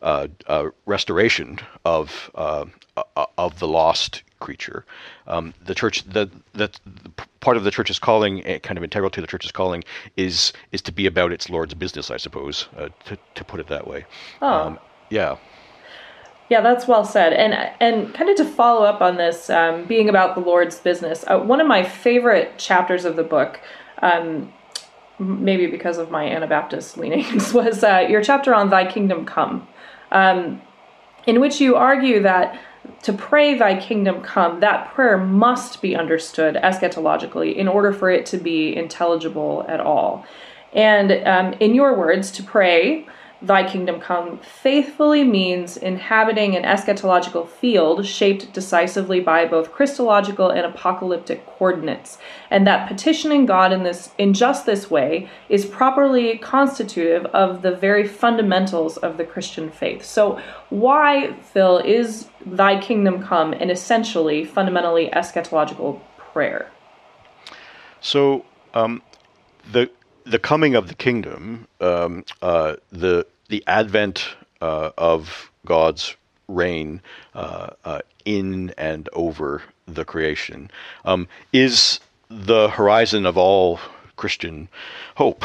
uh, uh, restoration of uh, uh, of the lost creature. Um, the church, the, the, the, part of the church's calling, eh, kind of integral to the church's calling, is is to be about its Lord's business, I suppose, uh, to to put it that way. Oh. Um, yeah. Yeah, that's well said. And and kind of to follow up on this, um, being about the Lord's business, uh, one of my favorite chapters of the book. Um, maybe because of my Anabaptist leanings, *laughs* was uh, your chapter on Thy Kingdom Come, um, in which you argue that to pray thy kingdom come, that prayer must be understood eschatologically in order for it to be intelligible at all. And um, in your words, to pray Thy kingdom come faithfully means inhabiting an eschatological field shaped decisively by both Christological and apocalyptic coordinates, and that petitioning God in this in just this way is properly constitutive of the very fundamentals of the Christian faith. So why, Phil, is thy kingdom come an essentially fundamentally eschatological prayer? So um, the the coming of the kingdom, um, uh, the the advent uh, of God's reign uh, uh, in and over the creation, um, is the horizon of all Christian hope.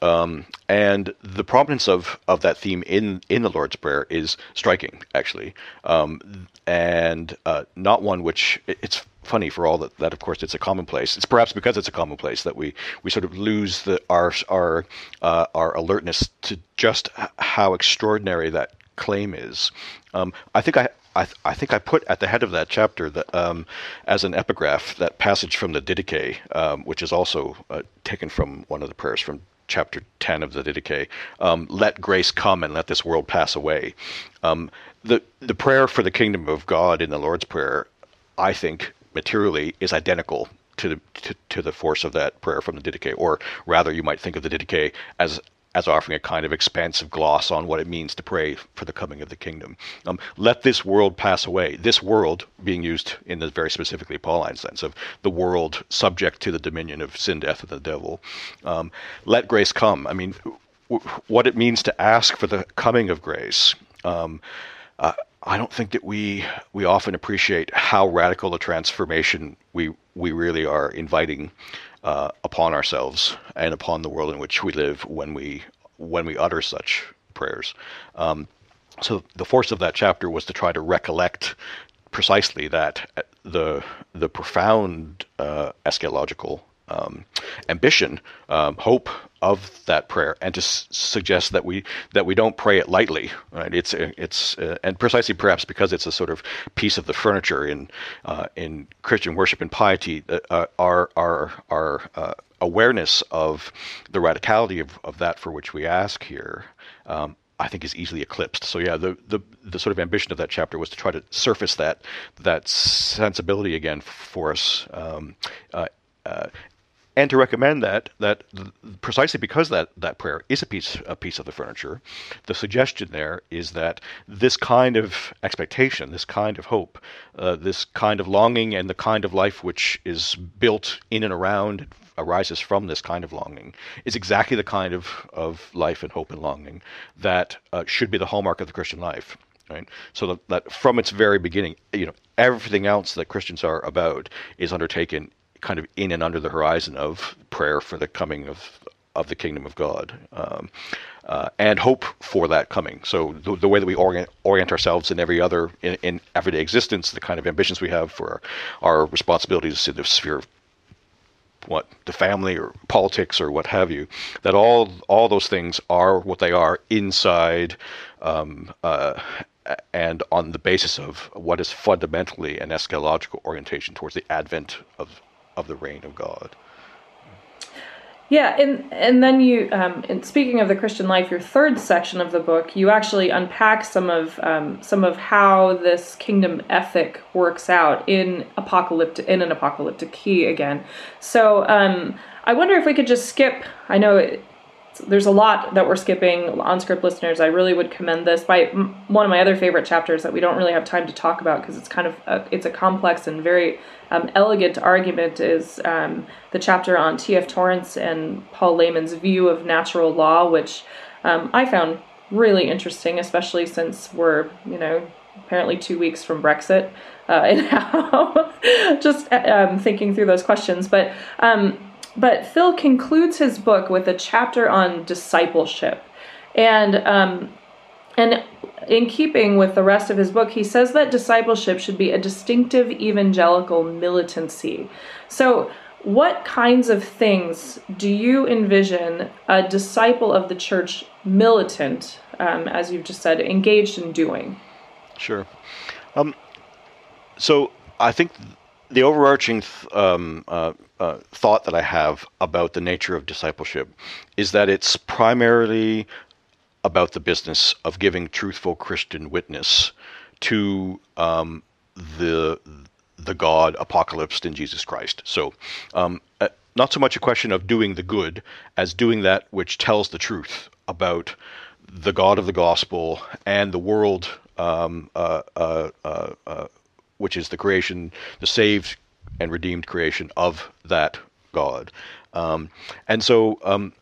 Um, and the prominence of, of that theme in, in the Lord's Prayer is striking, actually, um, and uh, not one which it's funny for all that, that of course it's a commonplace. It's perhaps because it's a commonplace that we, we sort of lose the, our our uh, our alertness to just how extraordinary that claim is. Um, I think I I, th- I, think I put at the head of that chapter that um, as an epigraph that passage from the Didache, um, which is also uh, taken from one of the prayers from chapter 10 of the Didache, um, let grace come and let this world pass away. Um, the, the prayer for the kingdom of God in the Lord's Prayer, I think, materially is identical to the, to, to the force of that prayer from the Didache, or rather, you might think of the Didache as as offering a kind of expansive gloss on what it means to pray for the coming of the kingdom. Um, let this world pass away. This world being used in the very specifically Pauline sense of the world subject to the dominion of sin, death, and the devil. Um, let grace come. I mean, w- what it means to ask for the coming of grace. Um, uh, I don't think that we we often appreciate how radical a transformation we we really are inviting uh, upon ourselves and upon the world in which we live when we when we utter such prayers. Um, so the force of that chapter was to try to recollect precisely that uh, the the profound uh, eschatological um, ambition, um, hope of that prayer, and to s- suggest that we that we don't pray it lightly. Right? It's it's uh, and precisely perhaps because it's a sort of piece of the furniture in uh, in Christian worship and piety, uh, our our our uh, awareness of the radicality of, of that for which we ask here. Um, I think is easily eclipsed. So yeah, the, the the sort of ambition of that chapter was to try to surface that that sensibility again for us, um, uh, uh, and to recommend that that precisely because that that prayer is a piece a piece of the furniture, the suggestion there is that this kind of expectation, this kind of hope, uh, this kind of longing, and the kind of life which is built in and around arises from this kind of longing is exactly the kind of, of life and hope and longing that uh, should be the hallmark of the Christian life. Right? So that, that from its very beginning, you know, everything else that Christians are about is undertaken kind of in and under the horizon of prayer for the coming of of the kingdom of God, um, uh, and hope for that coming. So the, the, way that we orient, orient ourselves in every other in, in, everyday existence, the kind of ambitions we have for our, our responsibilities in the sphere of what the family or politics or what have you, that all all those things are what they are inside. Um, uh, and on the basis of what is fundamentally an eschatological orientation towards the advent of of the reign of God. Yeah, and and then you, um, speaking of the Christian life, your third section of the book, you actually unpack some of um, some of how this kingdom ethic works out in apocalyptic in an apocalyptic key again. So um, I wonder if we could just skip. I know it, there's a lot that we're skipping OnScript listeners. I really would commend this by one of my other favorite chapters that we don't really have time to talk about because it's kind of a, it's a complex and very um, elegant argument is um, the chapter on T. F. Torrance and Paul Lehmann's view of natural law which um, i found really interesting especially since we're you know apparently two weeks from brexit uh, *laughs* and how just um, thinking through those questions. But um, but Phil concludes his book with a chapter on discipleship. And um, and in keeping with the rest of his book, he says that discipleship should be a distinctive evangelical militancy. So, what kinds of things do you envision a disciple of the church militant, um, as you've just said, engaged in doing? Sure. Um, so, I think the overarching um, uh, uh, thought that I have about the nature of discipleship is that it's primarily about the business of giving truthful Christian witness to um, the the God apocalypsed in Jesus Christ. So, um, uh, not so much a question of doing the good as doing that which tells the truth about the God of the gospel and the world um, uh, uh, uh, which is the creation, the saved and redeemed creation of that God. Um, and so um,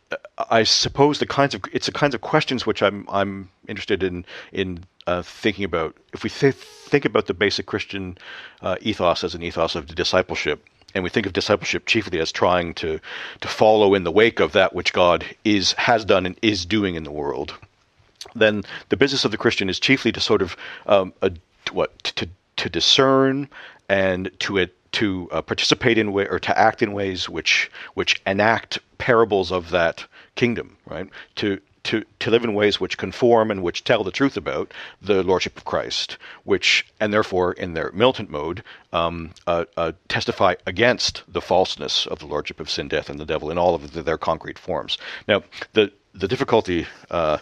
I suppose the kinds of it's the kinds of questions which I'm I'm interested in in uh, thinking about. If we th- think about the basic Christian uh, ethos as an ethos of discipleship, and we think of discipleship chiefly as trying to to follow in the wake of that which God is has done and is doing in the world, then the business of the Christian is chiefly to sort of um, a, what to to discern and to it to uh, participate in way or to act in ways which which enact parables of that kingdom, right? To to, to live in ways which conform and which tell the truth about the lordship of Christ, which and therefore in their militant mode um, uh, uh, testify against the falseness of the lordship of sin, death, and the devil in all of the, their concrete forms. Now, the the difficulty. Uh,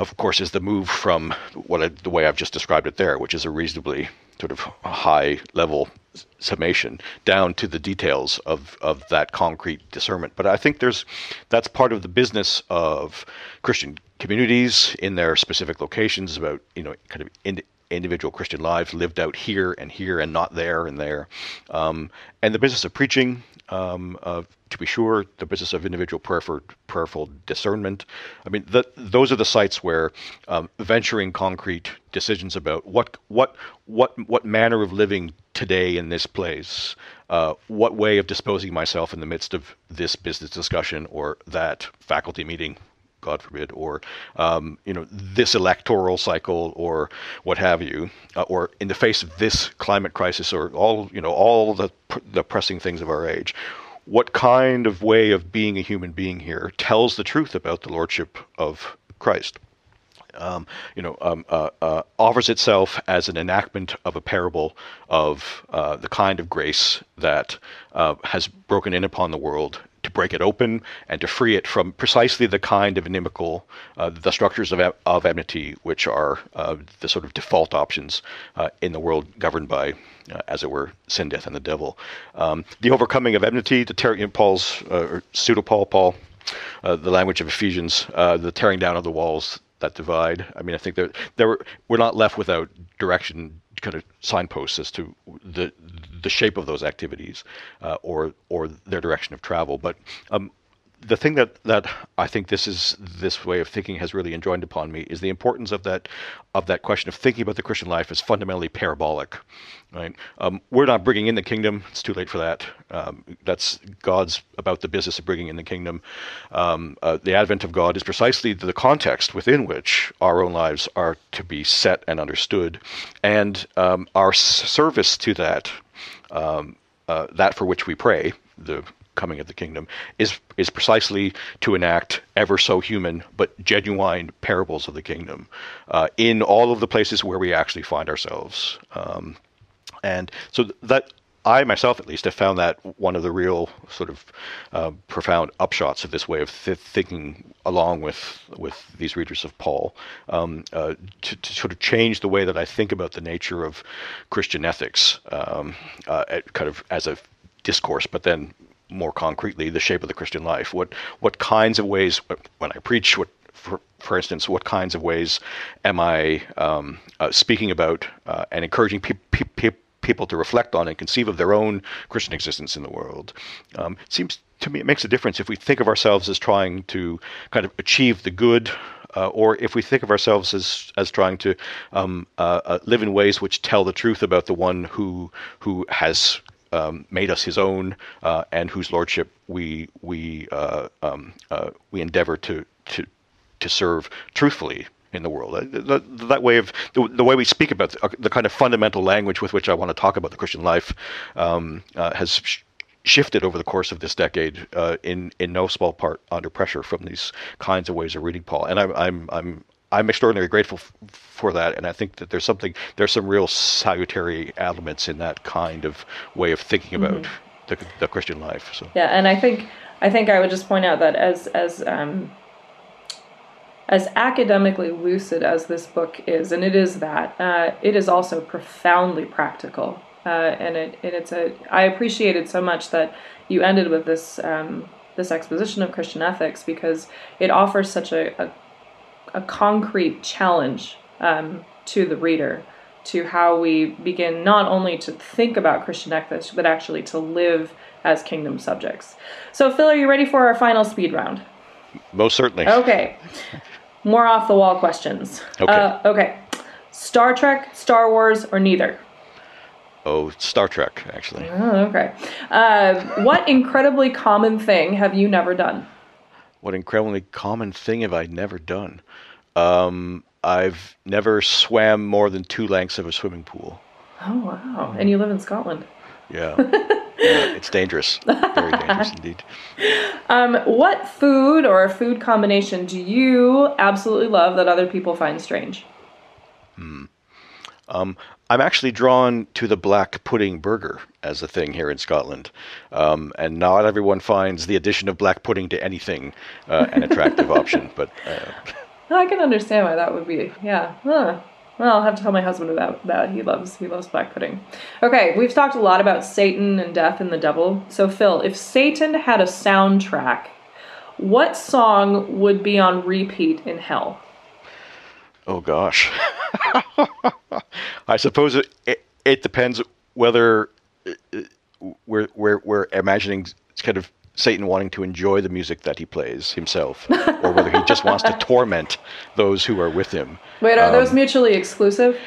of course, is the move from what I, the way I've just described it there, which is a reasonably sort of high level summation down to the details of, of that concrete discernment. But I think there's that's part of the business of Christian communities in their specific locations about you know kind of in, individual Christian lives lived out here and here and not there and there, um, and the business of preaching um, to be sure, the business of individual prayerful, prayerful discernment. I mean, the, those are the sites where um, venturing concrete decisions about what what what what manner of living today in this place, uh, what way of disposing myself in the midst of this business discussion or that faculty meeting God forbid, or um, you know this electoral cycle, or what have you, uh, or in the face of this climate crisis, or all you know all the the pressing things of our age, what kind of way of being a human being here tells the truth about the lordship of Christ? Um, you know, um, uh, uh, offers itself as an enactment of a parable of uh, the kind of grace that uh, has broken in upon the world to break it open and to free it from precisely the kind of inimical, uh, the structures of, of enmity, which are uh, the sort of default options uh, in the world governed by, uh, as it were, sin, death, and the devil. Um, the overcoming of enmity, the ter- Paul's, uh, or pseudo Paul, Paul, the language of Ephesians, the tearing down of the walls that divide. I mean, I think that there were, we're not left without direction kind of signposts as to the the shape of those activities uh, or or their direction of travel. But um, the thing that that I think this is this way of thinking has really enjoined upon me is the importance of that of that question of thinking about the Christian life is fundamentally parabolic. Right? Um, we're not bringing in the kingdom; it's too late for that. Um, that's God's about the business of bringing in the kingdom. Um, uh, the advent of God is precisely the context within which our own lives are to be set and understood, and um, our service to that. Um, uh, that for which we pray, the coming of the kingdom is is precisely to enact ever so human but genuine parables of the kingdom uh, in all of the places where we actually find ourselves. Um, and so that I myself, at least, have found that one of the real sort of uh, profound upshots of this way of th- thinking, along with with these readers of Paul, um, uh, to, to, sort of change the way that I think about the nature of Christian ethics, um, uh, kind of as a discourse, but then more concretely the shape of the Christian life. What what kinds of ways when I preach, what for, for instance, what kinds of ways am I um, uh, speaking about uh, and encouraging pe- pe- pe- people to reflect on and conceive of their own Christian existence in the world? Um, it seems to me it makes a difference if we think of ourselves as trying to kind of achieve the good. Uh, or if we think of ourselves as as trying to um, uh, uh, live in ways which tell the truth about the one who who has um, made us His own, uh, and whose lordship we we uh, um, uh, we endeavor to to to serve truthfully in the world. Uh, that, that way of the, the, way we speak about the, uh, the, kind of fundamental language with which I want to talk about the Christian life um, uh, has sh- shifted over the course of this decade, in in no small part under pressure from these kinds of ways of reading Paul. And I'm I'm I'm I'm extraordinarily grateful f- for that, and I think that there's something, there's some real salutary elements in that kind of way of thinking about mm-hmm. the, the, Christian life. So yeah, and I think I think I would just point out that as as um, as academically lucid as this book is, and it is that, uh, it is also profoundly practical, uh, and it and it's a I appreciated so much that you ended with this. Um, this exposition of Christian ethics because it offers such a, a a concrete challenge um, to the reader to how we begin not only to think about Christian ethics, but actually to live as kingdom subjects. So, Phil, are you ready for our final speed round? Most certainly. Okay. More off the wall questions. Okay. Uh, okay. Star Trek, Star Wars, or neither? Oh, Star Trek, actually. Oh, okay. Uh, what incredibly common thing have you never done? What incredibly common thing have I never done? Um, I've never swam more than two lengths of a swimming pool. Oh, wow. And you live in Scotland. Yeah. yeah it's dangerous. Very dangerous indeed. *laughs* Um, what food or food combination do you absolutely love that other people find strange? Um, I'm actually drawn to the black pudding burger as a thing here in Scotland, um, and not everyone finds the addition of black pudding to anything uh, an attractive option. *laughs* But uh, I can understand why that would be. Yeah. Huh. Well, I'll have to tell my husband about that. He loves he loves black pudding. Okay, we've talked a lot about Satan and death and the devil. So Phil, if Satan had a soundtrack, what song would be on repeat in hell? Oh gosh, *laughs* I suppose it, it, it depends whether uh, we're, we're we're imagining kind of Satan wanting to enjoy the music that he plays himself, or whether he just wants to *laughs* torment those who are with him. Wait, are Um, those mutually exclusive?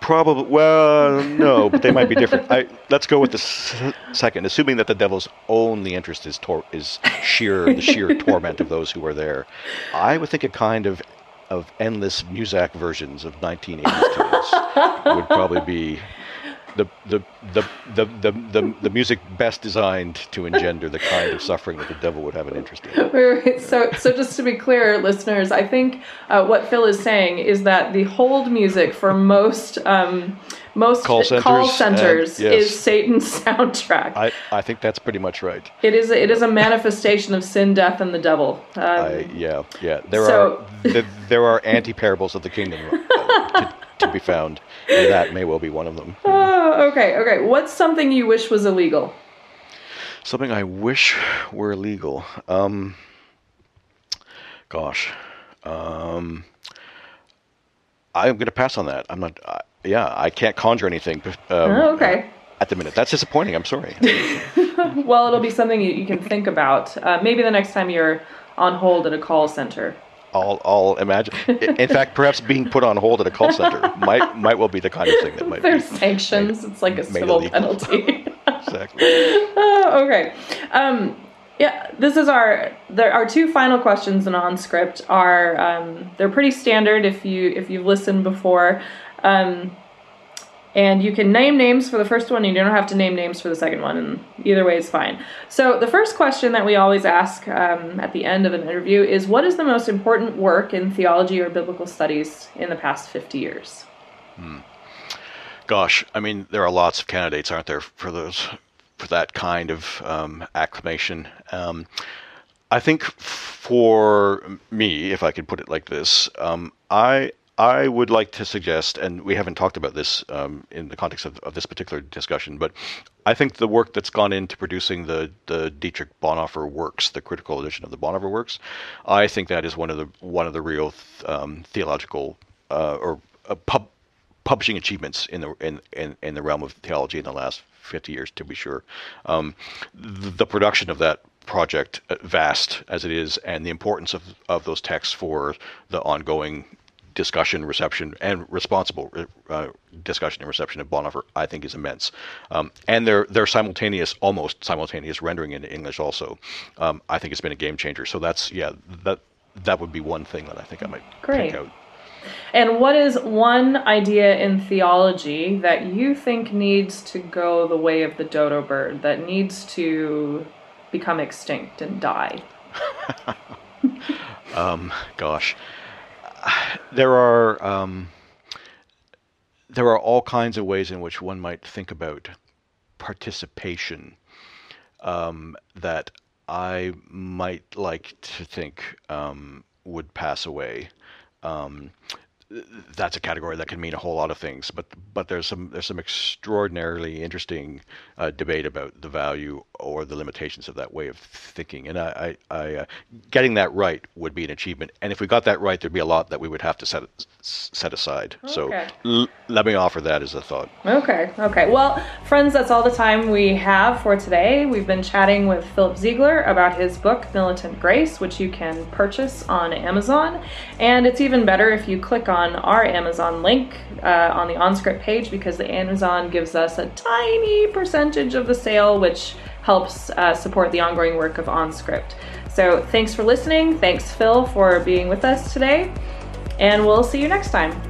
Probably. Well, no, but they might be different. I, let's go with the s- second, assuming that the devil's only interest is tor- is sheer the sheer torment of those who are there. I would think a kind of of endless Muzak versions of 1980s tunes would probably be the the, the, the, the, the music best designed to engender the kind of suffering that the devil would have an interest in. Wait, wait, so, so just to be clear, listeners, I think uh, what Phil is saying is that the hold music for most um, most Call centers, centers and- yes. is Satan's *laughs* soundtrack. I, I think that's pretty much right. it is a, it is a manifestation of sin, death, and the devil. Um, I, yeah, yeah. There So- are th- there are anti parables of the kingdom *laughs* uh, to, to be found, and that may well be one of them. oh, okay, okay. What's something you wish was illegal? Something I wish were illegal. Um, gosh, um, I'm going to pass on that. I'm not. Uh, yeah, I can't conjure anything. Um, Oh, okay. At the minute, that's disappointing. I'm sorry. *laughs* Well, it'll be something you, you can think about. Uh, maybe the next time you're on hold at a call center. I'll, I'll imagine. In fact, perhaps being put on hold at a call center *laughs* might might well be the kind of thing that might There's be sanctions. It's like a civil penalty. *laughs* exactly. *laughs* Oh, okay. Um, yeah, this is our there our two final questions in OnScript are um, they're pretty standard if you if you've listened before. Um, and you can name names for the first one, and you don't have to name names for the second one, and either way is fine. So, the first question that we always ask um, at the end of an interview is What is the most important work in theology or biblical studies in the past 50 years? Gosh, I mean, there are lots of candidates, aren't there, for those for that kind of um, acclamation. Um, I think for me, if I could put it like this, um, I I would like to suggest, and we haven't talked about this um, in the context of, of this particular discussion, but I think the work that's gone into producing the the Dietrich Bonhoeffer works, the critical edition of the Bonhoeffer works, I think that is one of the one of the real um, theological uh, or uh, pub, publishing achievements in the in, in, in the realm of theology in the last 50 years, to be sure. Um, the, the production of that project, uh, vast as it is, and the importance of, of those texts for the ongoing discussion, reception, and responsible uh, discussion and reception of Bonhoeffer, I think, is immense. Um, and their their simultaneous, almost simultaneous rendering into English also, um, I think, has been a game changer. So that's yeah, that that would be one thing that I think I might Great. pick out. And what is one idea in theology that you think needs to go the way of the dodo bird, that needs to become extinct and die? *laughs* Um, gosh, *sighs* there are um, there are all kinds of ways in which one might think about participation um, that I might like to think um, would pass away. Um, that's a category that can mean a whole lot of things. But but there's some there's some extraordinarily interesting uh, debate about the value or the limitations of that way of thinking. And I, I, I uh, getting that right would be an achievement. And if we got that right, there'd be a lot that we would have to set set aside. Okay. So l- let me offer that as a thought. Okay. Okay. Well, friends, that's all the time we have for today. We've been chatting with Philip Ziegler about his book Militant Grace, which you can purchase on Amazon. And it's even better if you click on our Amazon link uh, on the OnScript page because the Amazon gives us a tiny percentage of the sale, which helps uh, support the ongoing work of OnScript. So thanks for listening. Thanks, Phil, for being with us today. And we'll see you next time.